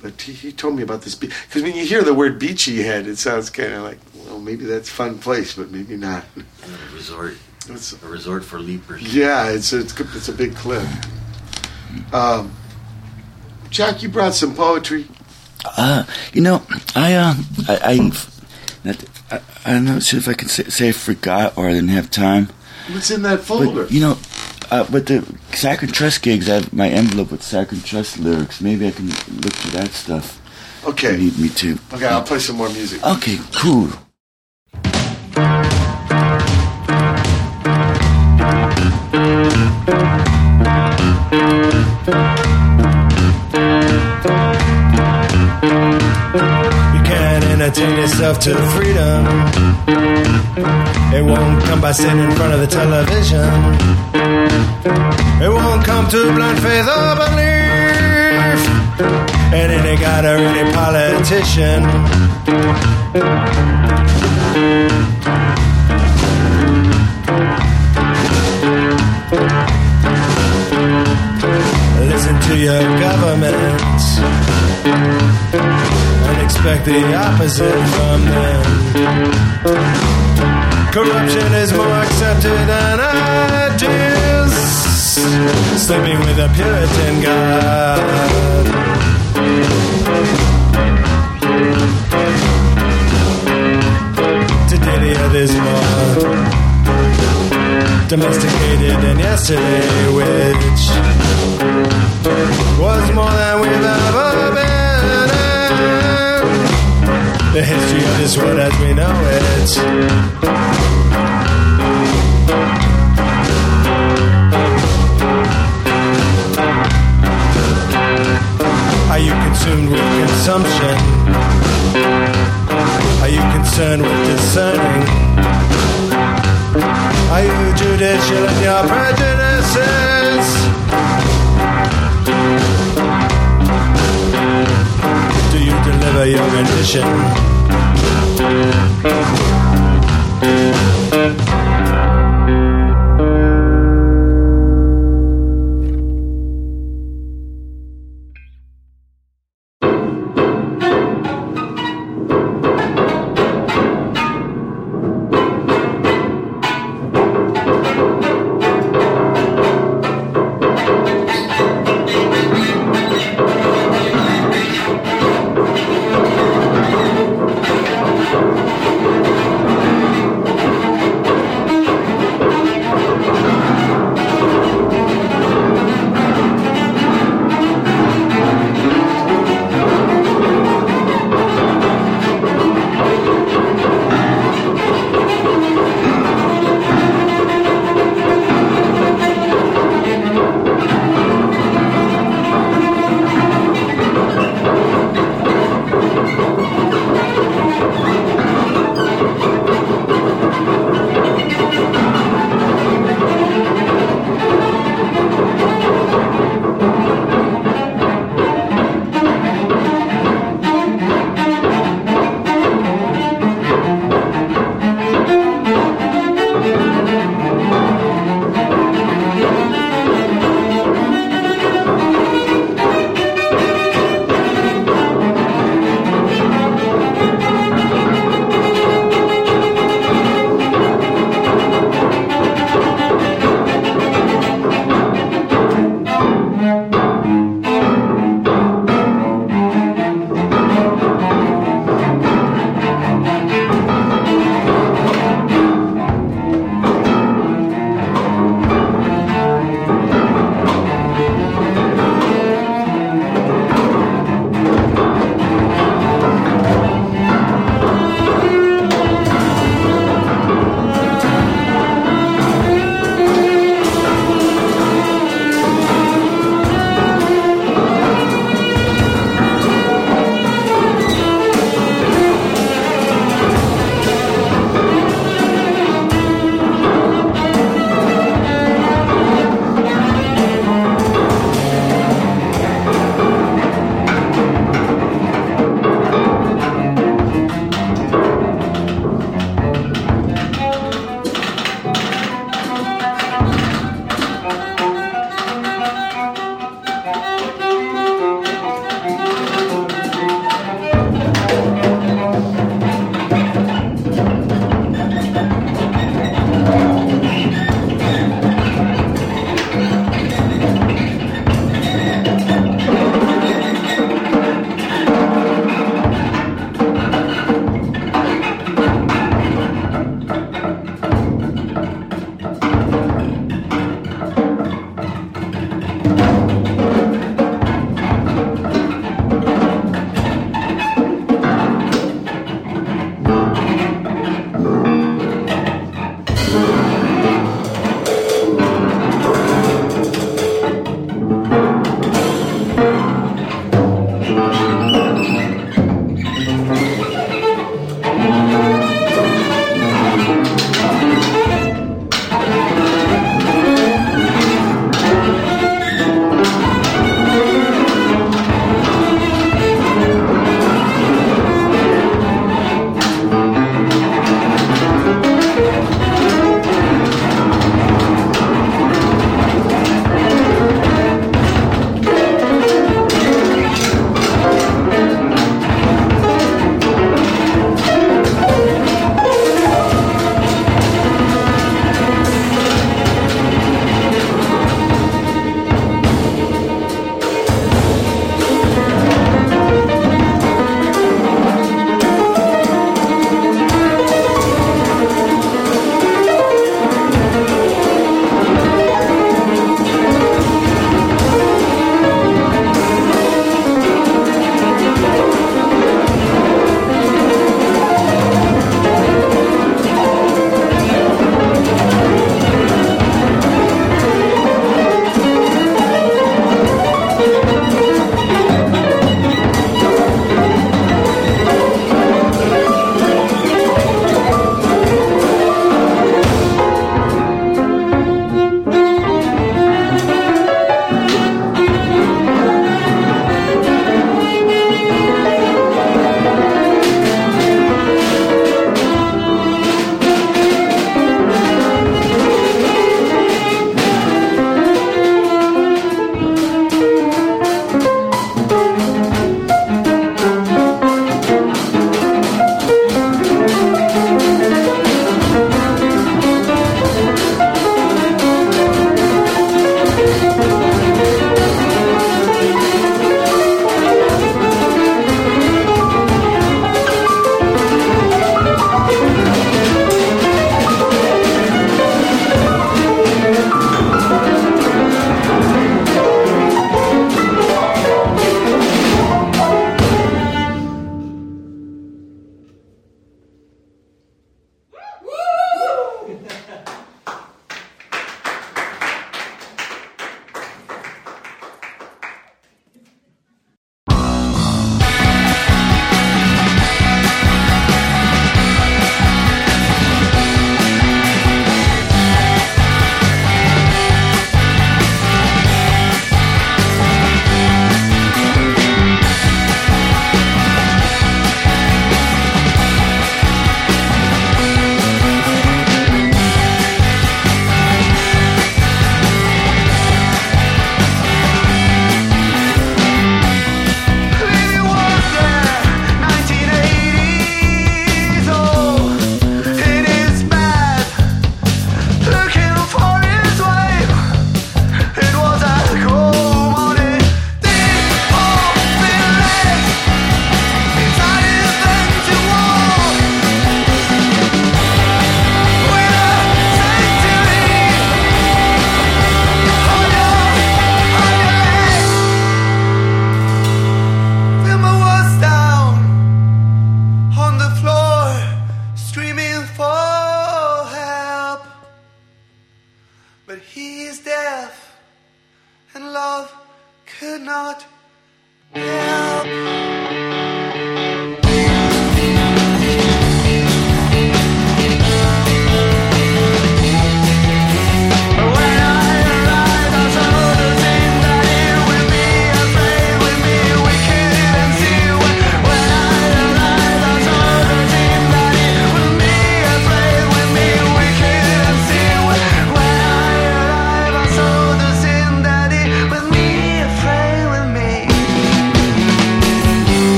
But he, he told me about this because when you hear the word beachy head, it sounds kind of like, well, maybe that's a fun place, but maybe not. A resort. It's, A resort for leapers. yeah, it's a, it's, it's a big cliff. Um, Jack, you brought some poetry. Uh, you know, I, uh, I, I, not, I, I'm not sure if I can say, say I forgot or I didn't have time. What's in that folder? But, you know, uh, with the Sacred Trust gigs, I have my envelope with Sacred Trust lyrics. Maybe I can look through that stuff. Okay. You need me to. Okay, I'll play some more music. Okay, cool. Can't yourself to freedom. It won't come by sitting in front of the television. It won't come to blind faith or belief. And it ain't got a really politician. Listen to your government expect the opposite from them. Corruption is more accepted than ideas. Sleeping with a Puritan God. Today the others more domesticated than yesterday, which was more than we've ever been. The history of this world as we know it. Are you consumed with consumption? Are you concerned with discerning? Are you judicial in your prejudices? Do you deliver your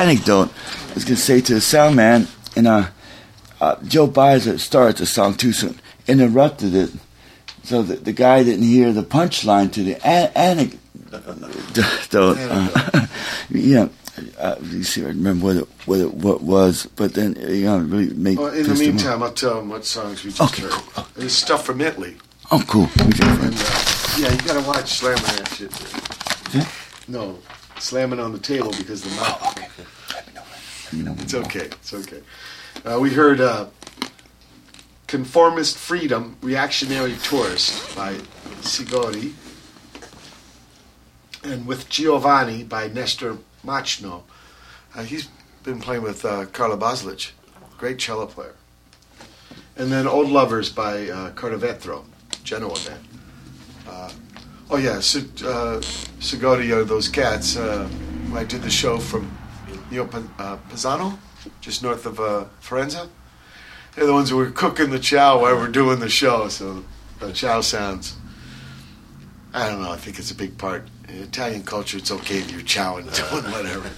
anecdote. I was gonna say to the sound man, and uh, uh, Joe Baiza started the song too soon, interrupted it, so the, the guy didn't hear the punchline to the a- anecdote. Uh, yeah, uh, you see, I remember what it, what it what was, but then uh, you know, it really made. Well, in the pissed him off. meantime, I'll tell them what songs we just heard. There's stuff from Italy. Oh, cool. Okay. And, uh, yeah, you gotta watch slamming that shit. No, slamming on the table because the mouth. It's okay. It's okay. Uh, we heard uh, "Conformist Freedom: Reactionary Tourist" by Tsigoti, and "With Giovanni" by Nestor Machno. Uh, he's been playing with uh, Carla Boslich, great cello player. And then "Old Lovers" by uh, Cartavetro, Genoa band. Uh, oh yeah, so, uh, Tsigoti are those cats. Uh, I did the show from Pa- uh, Pisano, just north of uh, Firenze. They're the ones who were cooking the chow while we're doing the show. So the chow sounds. I don't know. I think it's a big part. In Italian culture, it's okay if you're chowing, doing whatever.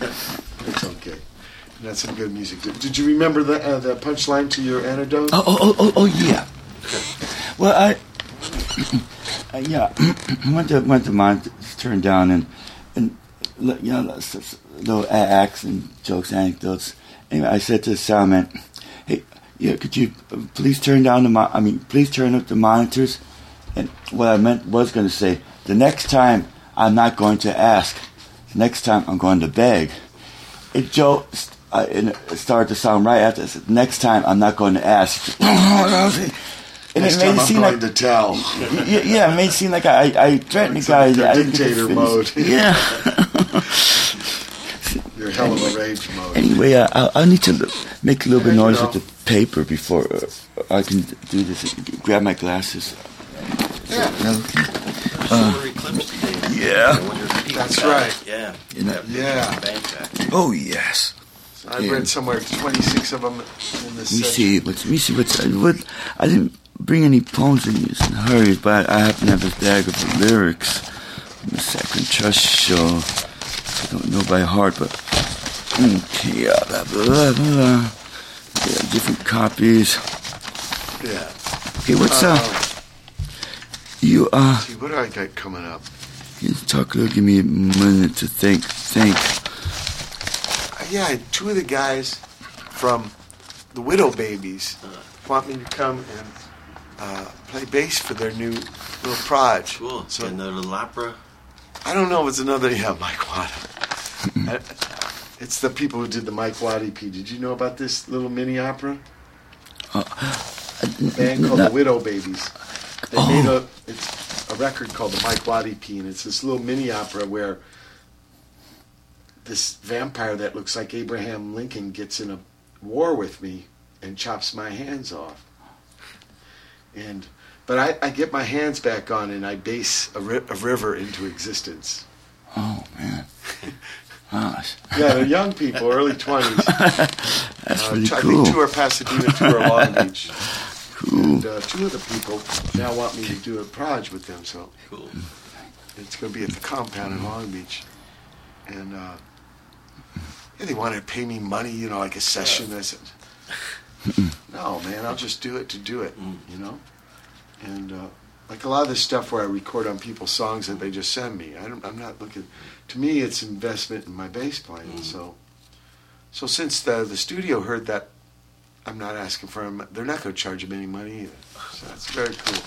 it's okay. And that's some good music. Did, did you remember the uh, the punchline to your anecdote? Oh, oh, oh, oh, oh yeah. Well, I, uh, yeah, went to went to mine, turned down, and you know, little acts and jokes, anecdotes. Anyway, I said to the sound man, "Hey, yeah, could you uh, please turn down the mo- I mean, please turn up the monitors." And what I meant was going to say, the next time I'm not going to ask. The next time I'm going to beg. It Joe. Uh, it started to sound right after. I said, Next time I'm not going to ask. And Next it made time it I'm seem going like to tell. yeah, yeah, it may seem like I, I threatened the It's guy. like you're didn't dictator finish. mode. Yeah. You're hell of a rage mode. Anyway, uh, I, I need to l- make a little bit of Yeah, you noise with the paper before uh, I can do this. Grab my glasses. Yeah. Uh, yeah. That's right. Yeah. You Yeah. Oh yes. I Yeah. read somewhere 26 of them in this. Let me section. see. What's, let me see what's. What, I didn't bring any poems in these hurries, but I happen to have a bag of the lyrics from the Sacred Trust show. I don't know by heart, but okay. Uh, blah, blah, blah, blah. Yeah, different copies. Yeah. Okay, what's uh? You uh? See, what do I got coming up? You talk a little. Give me a minute to think. Think. Uh, yeah, two of the guys from the Widow Babies want me to come and uh, play bass for their new little proj. Cool. So another little opera. I don't know if it's another. Yeah, Mike Watt. It's the people who did the Mike Watt EP. Did you know about this little mini opera? Uh, A band called no. the Widow Babies. They Oh. made a it's a record called the Mike Watt EP, and it's this little mini opera where this vampire that looks like Abraham Lincoln gets in a war with me and chops my hands off. And but I, I get my hands back on and I base a, ri- a river into existence. Oh man. Gosh. Yeah, they're young people, early twenties. That's uh, really t- I cool. think two are Pasadena, two are Long Beach. Cool. And uh, two of the people now want me to do a proj with them, so Cool. it's going to be at the compound in Long Beach. And uh, yeah, they want to pay me money, you know, like a session. I said, no, man, I'll just do it to do it, you know? And uh, like a lot of this stuff where I record on people's songs that they just send me, I don't, I'm not looking. To me, it's investment in my bass playing. So, so since the the studio heard that, I'm not asking for them. They're not going to charge them any money either. So that's very cool.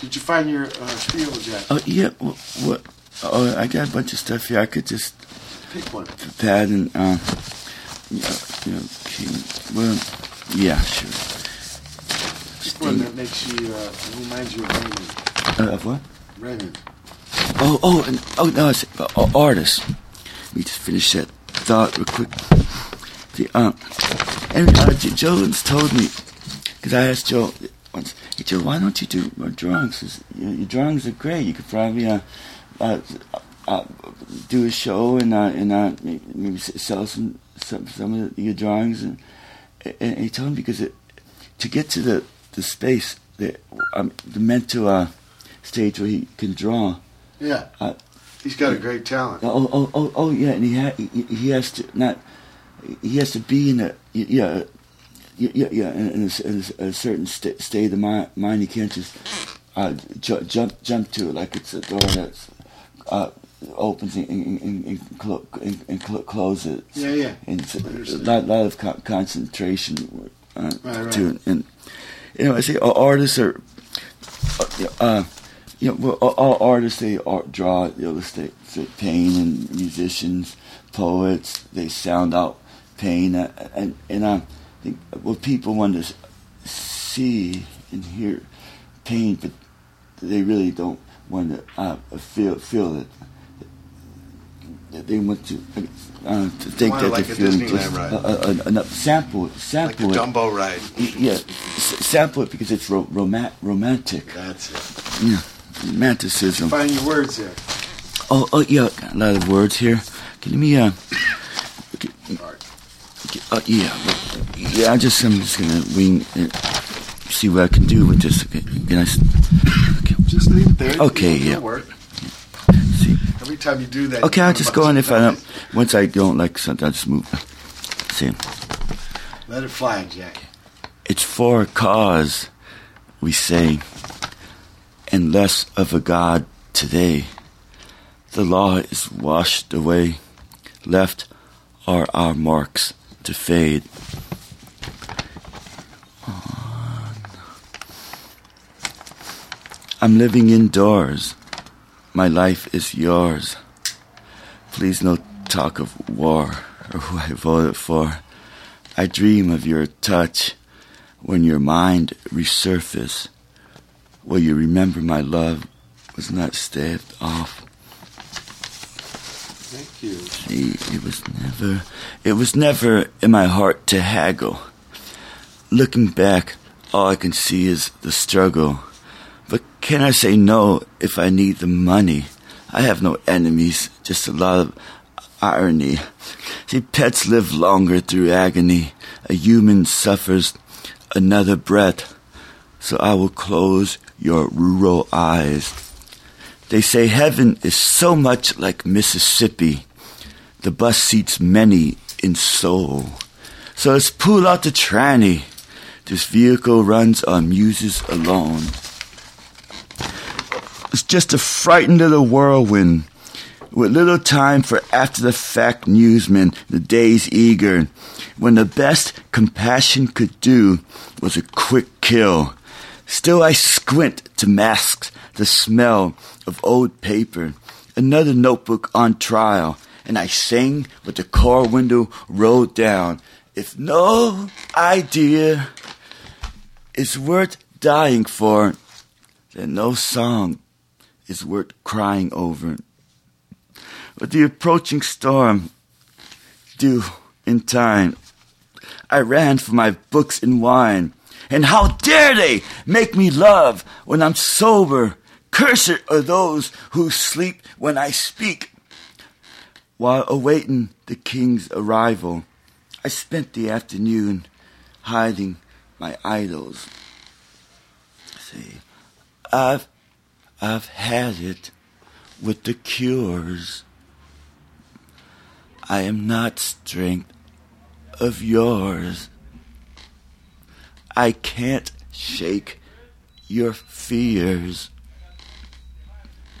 Did you find your uh, spiel, Jack? Oh yeah. What? what oh, I got a bunch of stuff here. I could just Pick one. pad and uh, yeah, you know, King. Well, yeah, sure. Pick one that makes you uh, reminds you of Raymond. Uh, of what? Raymond. Oh, oh, and, oh no, it's uh, uh, artists. Let me just finish that thought real quick. The um, and uh, Jones told me because I asked Joe once, hey Joe, why don't you do more drawings? 'Cause Your, your drawings are great. You could probably uh, uh, uh, do a show and uh, and uh, maybe sell some some some of your drawings. And, and he told me because it, to get to the the space, the um, the mental uh, stage where he can draw. Yeah. Uh, He's got a great talent. Oh, oh, oh, oh, yeah, and he, ha- he he has to not he has to be in a yeah yeah yeah in, in, a, in a, a certain st- state of mi- mind. He can't just uh, ju- jump jump to it like it's a door that's uh, opens and, and, and, clo- and, and clo- closes. Yeah, yeah. And it's a lot, lot of co- concentration uh, Right, right. to it. And you know, I say uh, artists are. Uh, uh, you know, well, all, all artists they art, draw, illustrate pain, and musicians, poets they sound out pain, uh, and and I think well, people want to see and hear pain, but they really don't want to uh, feel feel it. They want to uh, to it that like a feel Disneyland just ride. uh, uh, uh, sample it, Like sample the it. Dumbo ride. Yeah, s- sample it because it's ro- roma- romantic. That's it. Yeah, romanticism. Find your words here. Oh, oh, yeah, a lot of words here. Can you uh, okay, uh, yeah, yeah. I just, I'm just gonna wing, uh, see what I can do with this. Okay, Can I? s- Just leave it there. Okay, yeah. See. Every time you do that. Okay, I'll just go on if I don't. Once I don't like something, I'll just move. See, Let it fly, Jack. it's for a cause, we say, and less of a God today. The law is washed away, left are our marks to fade. I'm living indoors. My life is yours. Please no talk of war or who I voted for. I dream of your touch when your mind resurface. Will you remember my love was not staved off? Thank you. See, it was never, it was never in my heart to haggle. Looking back, all I can see is the struggle. But can I say no if I need the money? I have no enemies, just a lot of irony. See, pets live longer through agony. A human suffers another breath. So I will close your rural eyes. They say heaven is so much like Mississippi. The bus seats many in soul. So let's pull out the tranny. This vehicle runs on muses alone. It's just a frightened little whirlwind with little time for after the fact newsmen, the days eager, when the best compassion could do was a quick kill. Still I squint to mask the smell of old paper, another notebook on trial, and I sing with the car window rolled down. If no idea is worth dying for, then no song is worth crying over. With the approaching storm due in time, I ran for my books and wine. And how dare they make me love when I'm sober? Cursed are those who sleep when I speak. While awaiting the king's arrival, I spent the afternoon hiding my idols. See, I've, I've had it with the cures. I am not strength of yours. I can't shake your fears.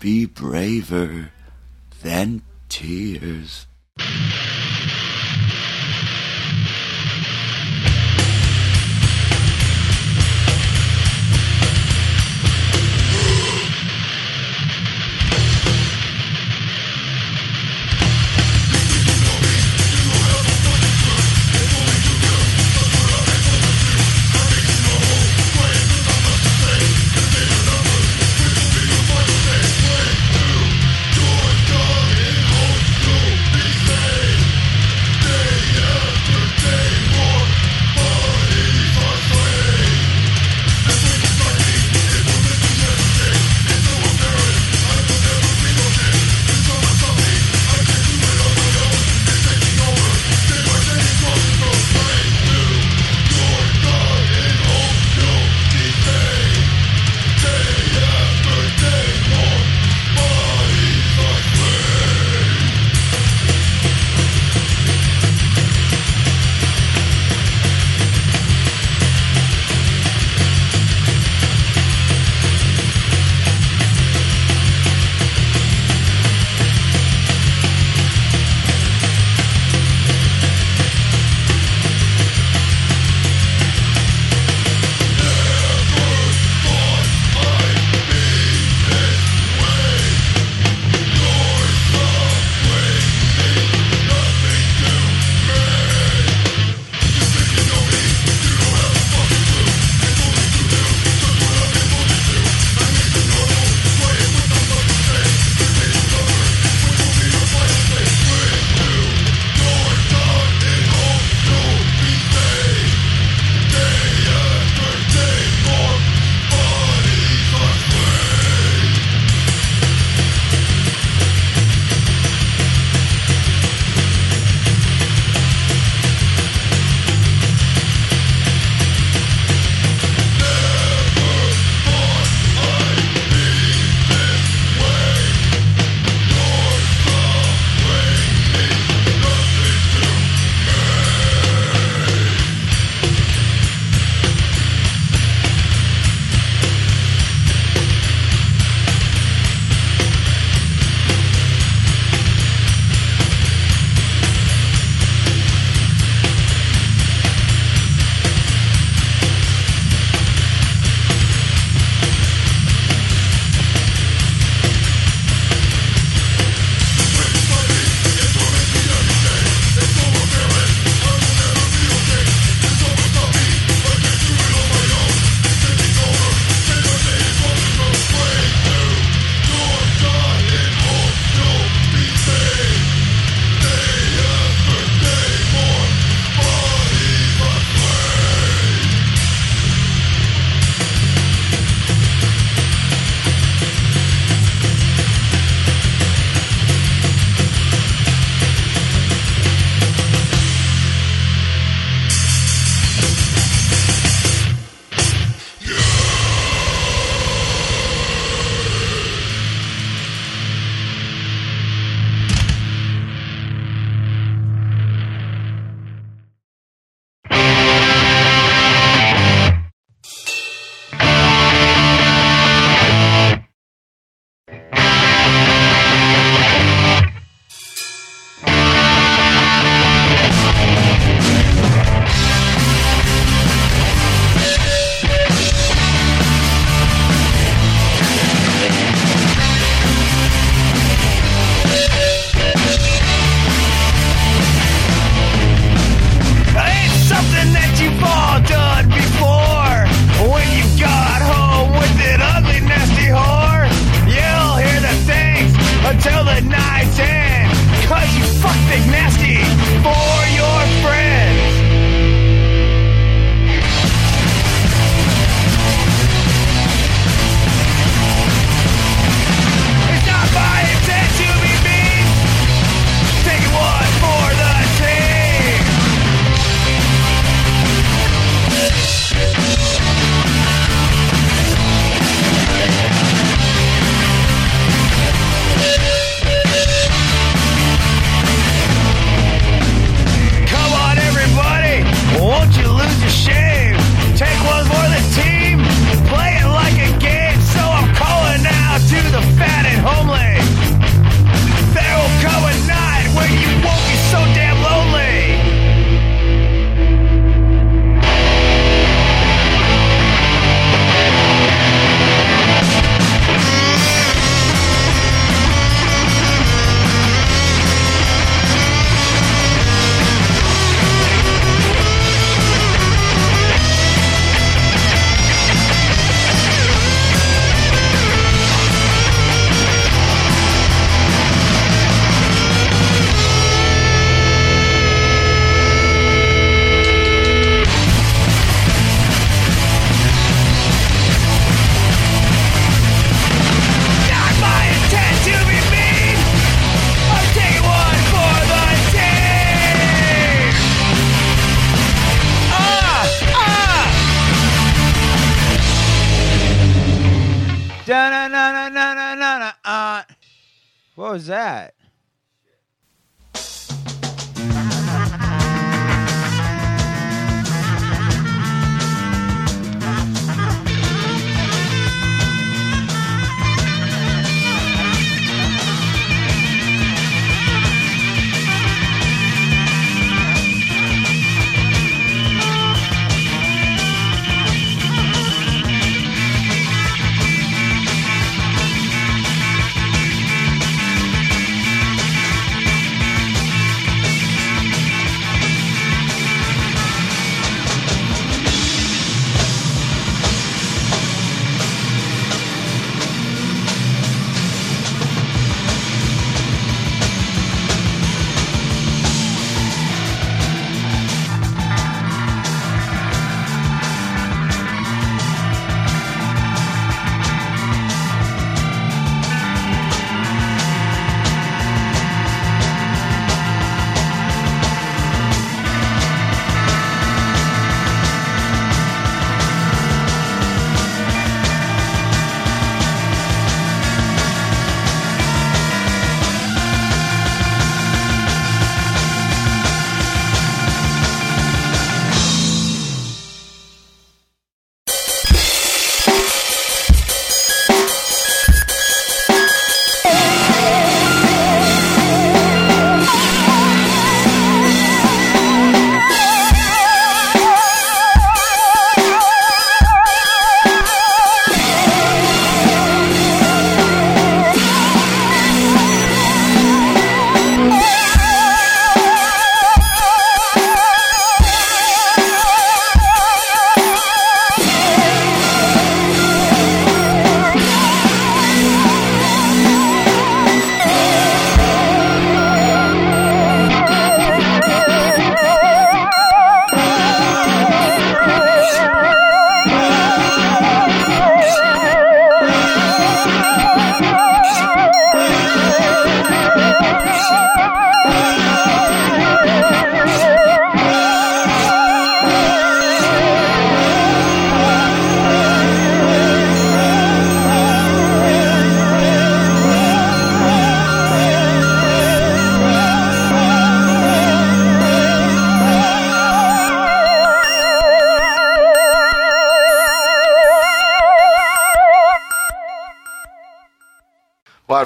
Be braver than tears.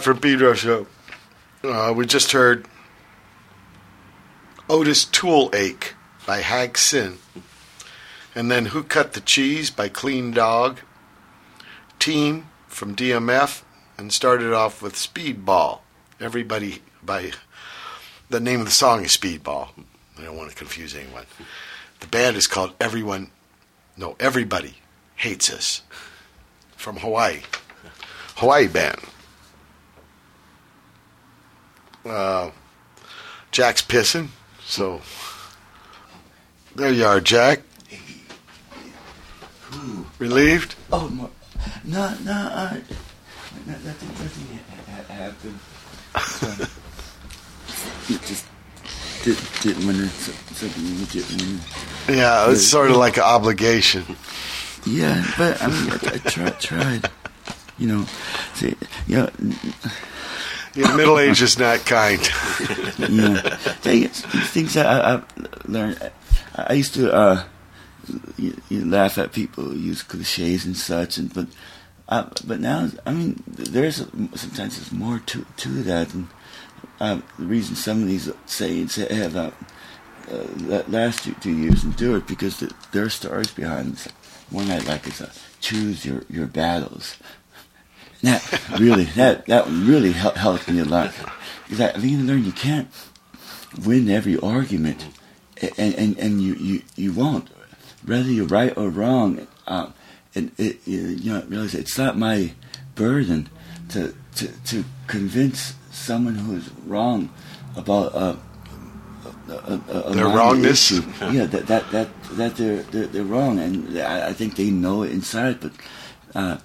From Pedro Show. Uh, we just heard Otis Toole Ache by Hag Sin. And then Who Cut the Cheese by Clean Dog. Team from DMF. And started off with Speedball. Everybody by the name of the song is Speedball. I don't want to confuse anyone. The band is called Everyone No, Everybody Hates Us. From Hawaii. Hawaii band. Uh, Jack's pissing, so there you are, Jack. Relieved? Oh, no, no, no, uh, no nothing, nothing ha- ha- happened. So, it just did, didn't want to, something didn't want to. Yeah, it's sort of like an obligation. Yeah, but I mean, I, I tried, tried. You know, see, you know, Yeah, middle age is not kind. yeah. Things that I, I learned. I, used to uh, you, you laugh at people who use cliches and such, and but uh, but now I mean, there's sometimes there's more to to that, and uh, the reason some of these sayings have uh, uh, last two, years endured because the, there are stories behind them. One I like is uh, choose your your battles. That really, that that really hel- helped me a lot. Because I, mean, learn you can't win every argument, and and, and you, you, you won't, whether you're right or wrong. Um, and it, you know, realize it's not my burden to to to convince someone who is wrong about uh, a, a, a, Their wrongness? issue. Yeah, that that that that they're they're, they're wrong, and I, I think they know it inside, but uh,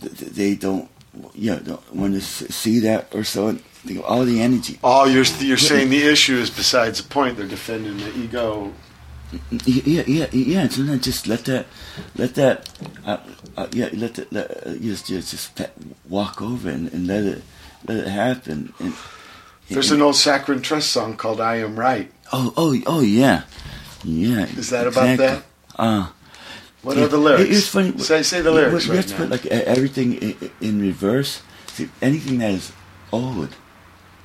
th- th- they don't. Yeah, don't want to see that or so. Think all the energy. Oh, you're you're saying the issue is besides the point. They're defending the ego. Yeah, yeah, yeah. And sometimes just let that, let that, uh, uh, yeah, let that, let, uh, just, just, just walk over and, and let it, let it happen. And, There's an old Saccharine Trust song called "I Am Right." oh, oh, oh, yeah, yeah. Is that about that? Uh, What yeah, are the lyrics? it- It's funny. Say say the you- lyrics You right have to now. put like everything in, in reverse. See, anything that is old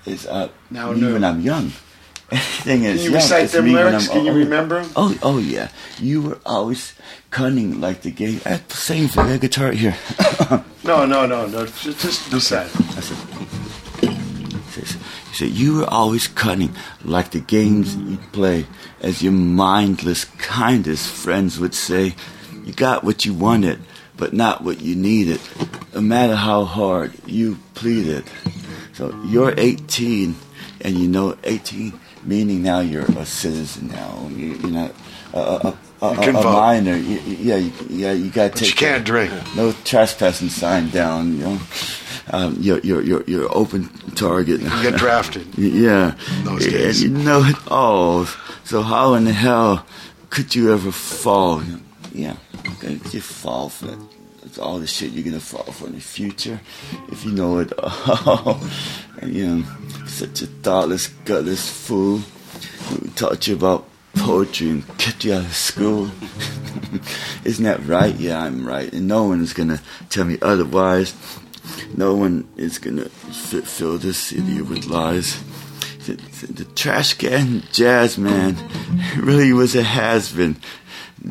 is uh, Now new. when I'm young. Anything Can is you young recite them lyrics? Can you old. remember 'em? Oh, oh yeah. You were always cunning like the gay. I sing for the guitar here. No, no, no, no. Just, just decide. He said, You were always cunning, like the games you'd play, as your mindless, kindest friends would say. You got what you wanted, but not what you needed, no matter how hard you pleaded. So you're 18, and you know 18, meaning now you're a citizen now. You, you're not a, a, a, You a, minor. You, yeah, you, yeah, you got to you can't drink. no trespassing sign down. You know, um, you're you're you're you're open target. You get drafted. yeah, Those and you know it all. So how in the hell could you ever fall? Yeah, you fall for that. That's all the shit you're gonna fall for in the future if you know it all. and you know, such a thoughtless, gutless fool who taught you about poetry and kept you out of school. Isn't that right? Yeah, I'm right. And no one is gonna tell me otherwise. No one is gonna fi- fill this city with lies. The, the, the trash can jazz man really was a has been.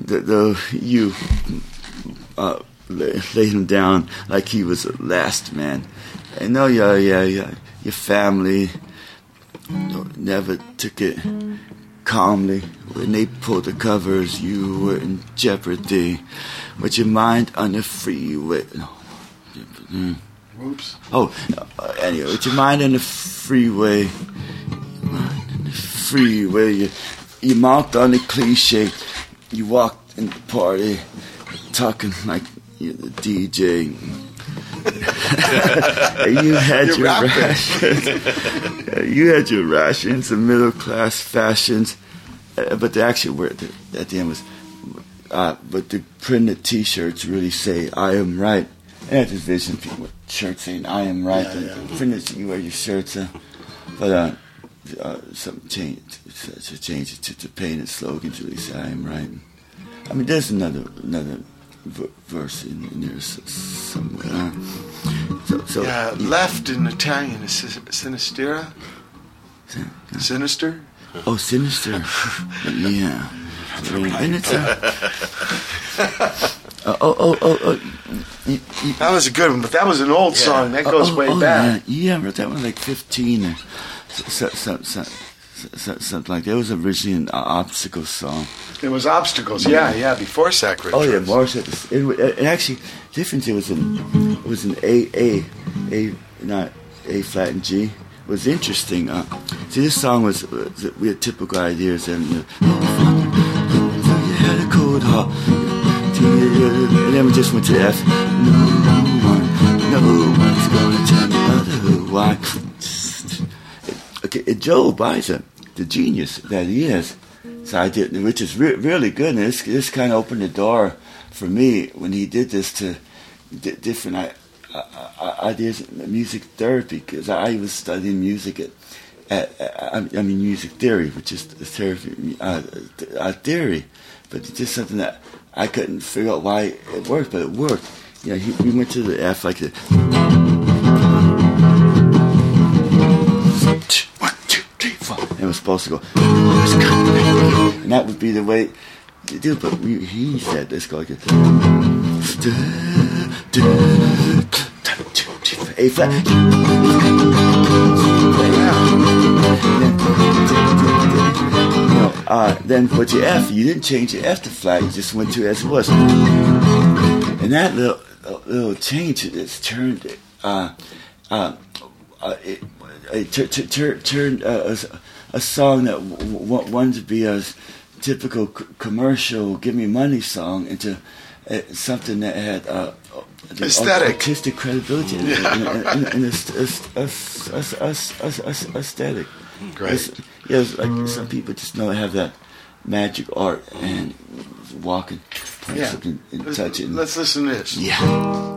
Though you uh, lay, laid him down like he was the last man. I know, yeah, yeah, yeah. Your family never took it calmly. When they pulled the covers, you were in jeopardy. With your mind on the freeway. No. Mm. Whoops. Oh, uh, anyway, with your mind on the freeway, Your mind on the freeway, Your, you marked on the cliche, you walked in the party, talking like you're the DJ. you had You're your rapping. rations. you had your rations, the middle class fashions, uh, but the actual word at the end was, uh, but the printed T-shirts really say "I am right." And I just vision people with shirts saying "I am right." Yeah, yeah. Printed, you wear your shirts, uh, but uh, something changed. To change it to, to painted slogans say "I am right." I mean, there's another another v- verse in, in there somewhere. So, so yeah, left in Italian is sinistera. Sinister. Oh, sinister. yeah. And it's uh, uh, oh oh oh oh. y- y- That was a good one, but that was an old song. That goes oh, way oh, back. Yeah, yeah, I wrote that one like 15 or so, so, so, so, so, something like that. It was originally an uh, obstacle song. It was obstacles. Yeah, yeah. Before Sacred. Oh yeah. Morris. It, it, it, actually different. It was an it was in A A A not A flat and G. It was interesting. Uh, see, this song was, was we had typical ideas and. Uh, you had a cold heart. And then we just went to F. No one, no one's gonna tell me otherwise. Okay, Joe Baiza, the genius that he is, so I did, which is re- really good. And this this kind of opened the door for me when he did this to di- different I- I- I- ideas, music therapy, because I was studying music at, at, at I mean music theory, which is the therapy uh, uh, theory, but it's just something that I couldn't figure out why it worked, but it worked. You know, he, we went to the F like the. It was supposed to go. And that would be the way to do. But we, he said, let's go like this. A flat. Uh, then with your F, you didn't change your F to flat. You just went to as it was. And that little little change has turned uh, uh, uh, it, it tur- tur- tur- turned uh, a, song that w- w- wanted to be a typical c- commercial "Give Me Money" song into uh, something that had uh, Aesthetic. artistic credibility, and, aesthetic. Great. Yeah, like some people just know have that magic art and walking, Yeah. something and Let's, touch it. let's listen to this. yeah.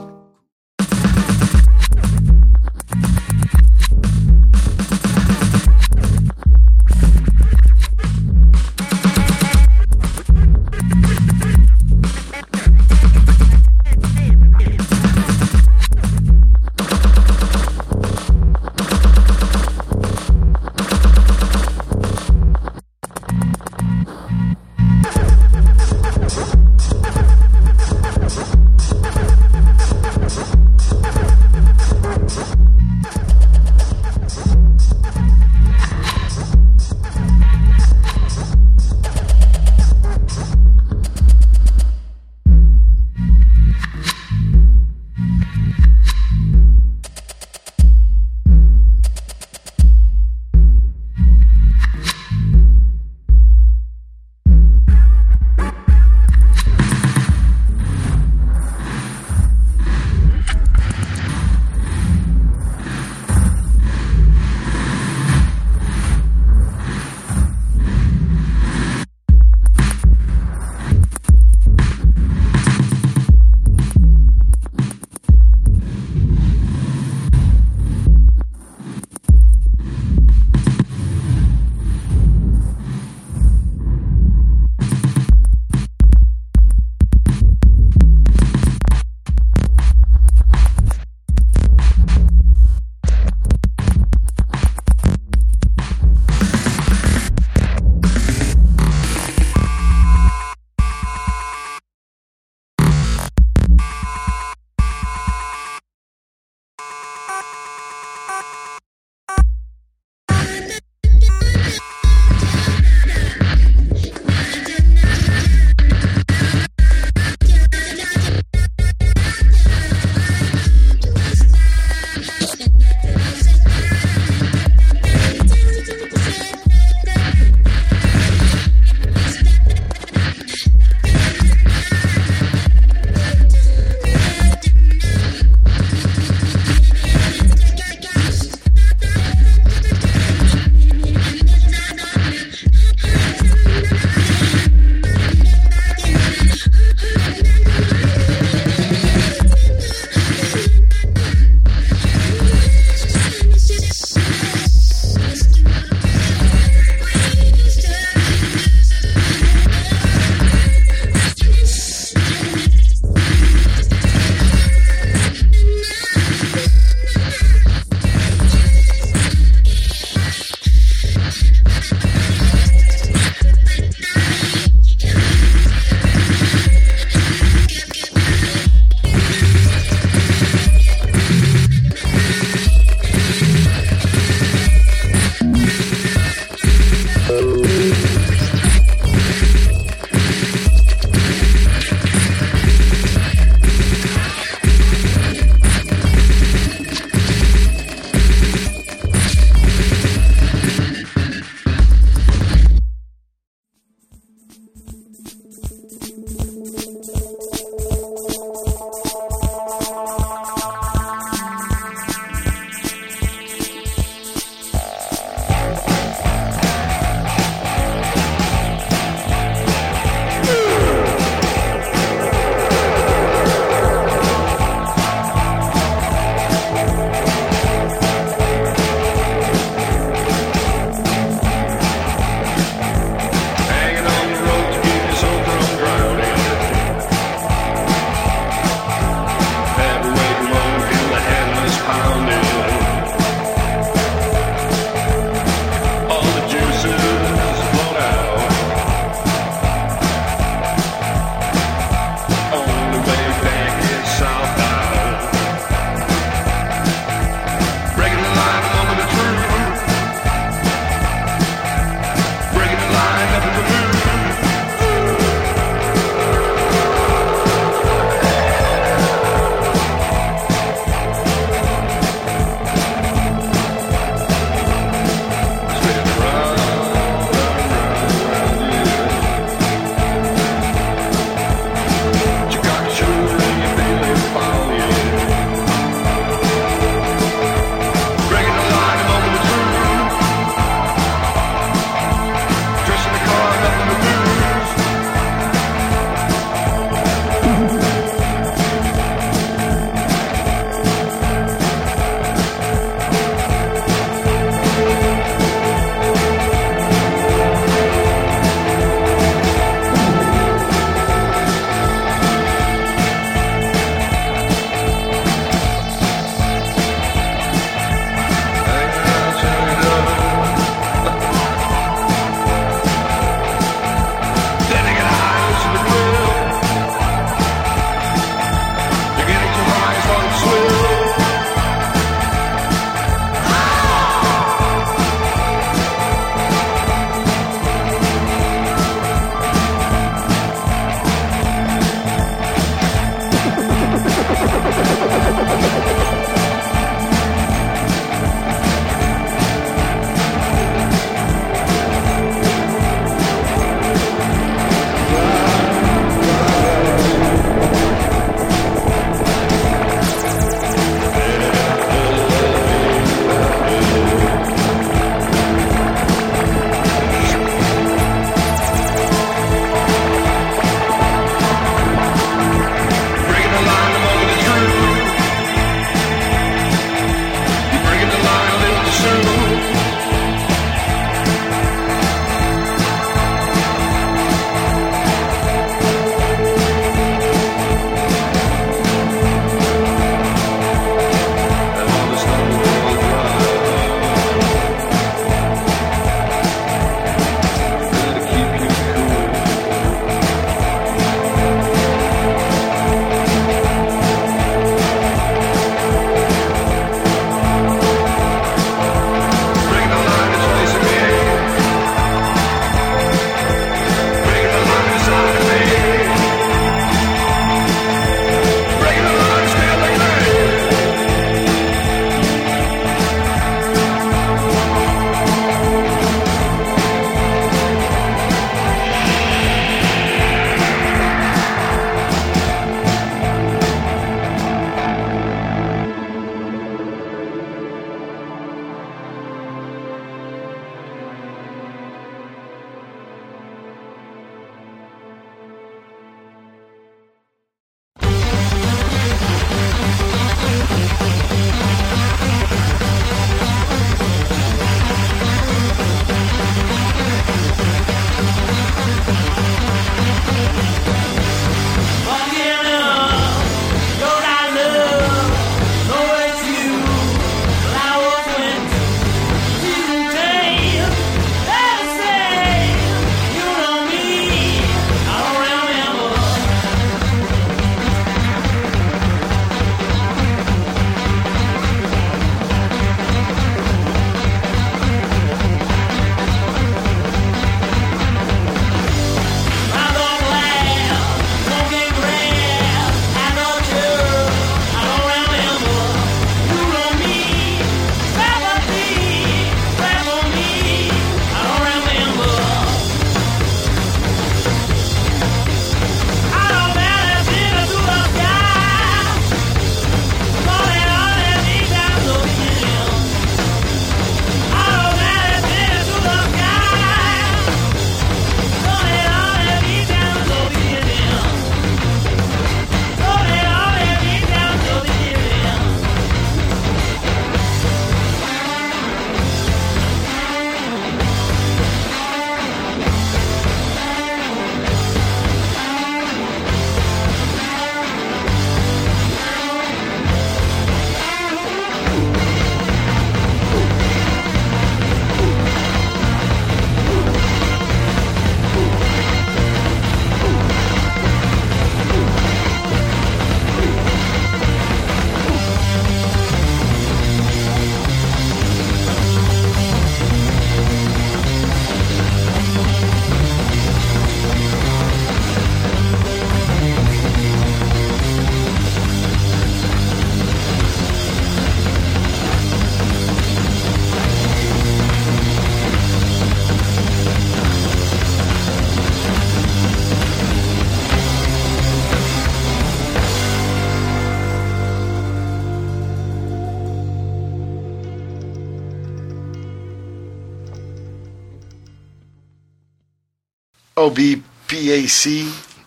OBPAC,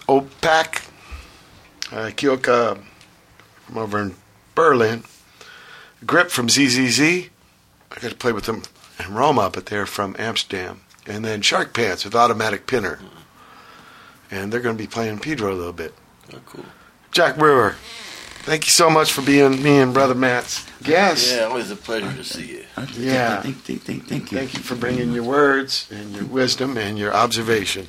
OPAC, uh, Kyoka from over in Berlin, Grip from ZZZ. I got to play with them in Roma, but they're from Amsterdam. And then Shark Pants with Automatic Pinner. And they're going to be playing Pedro a little bit. Oh, cool. Jack Brewer, thank you so much for being me and Brother Matt's guest. Yeah, always a pleasure to see you. Yeah. Thank, thank, thank, thank you. Thank you for bringing your words and your wisdom and your observation.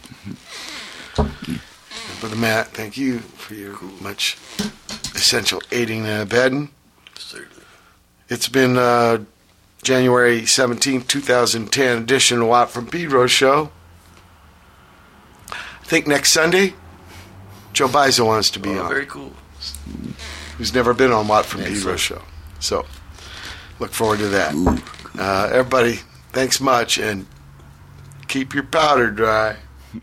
Brother Matt, thank you for your much essential aiding and abetting. Certainly. It's been uh, January 17, 2010 edition of Watt from Pedro show. I think next Sunday, Joe Baiza wants to be Oh, on. very cool. who's never been on Watt from Pedro show. So look forward to that. Uh, everybody, thanks much and keep your powder dry.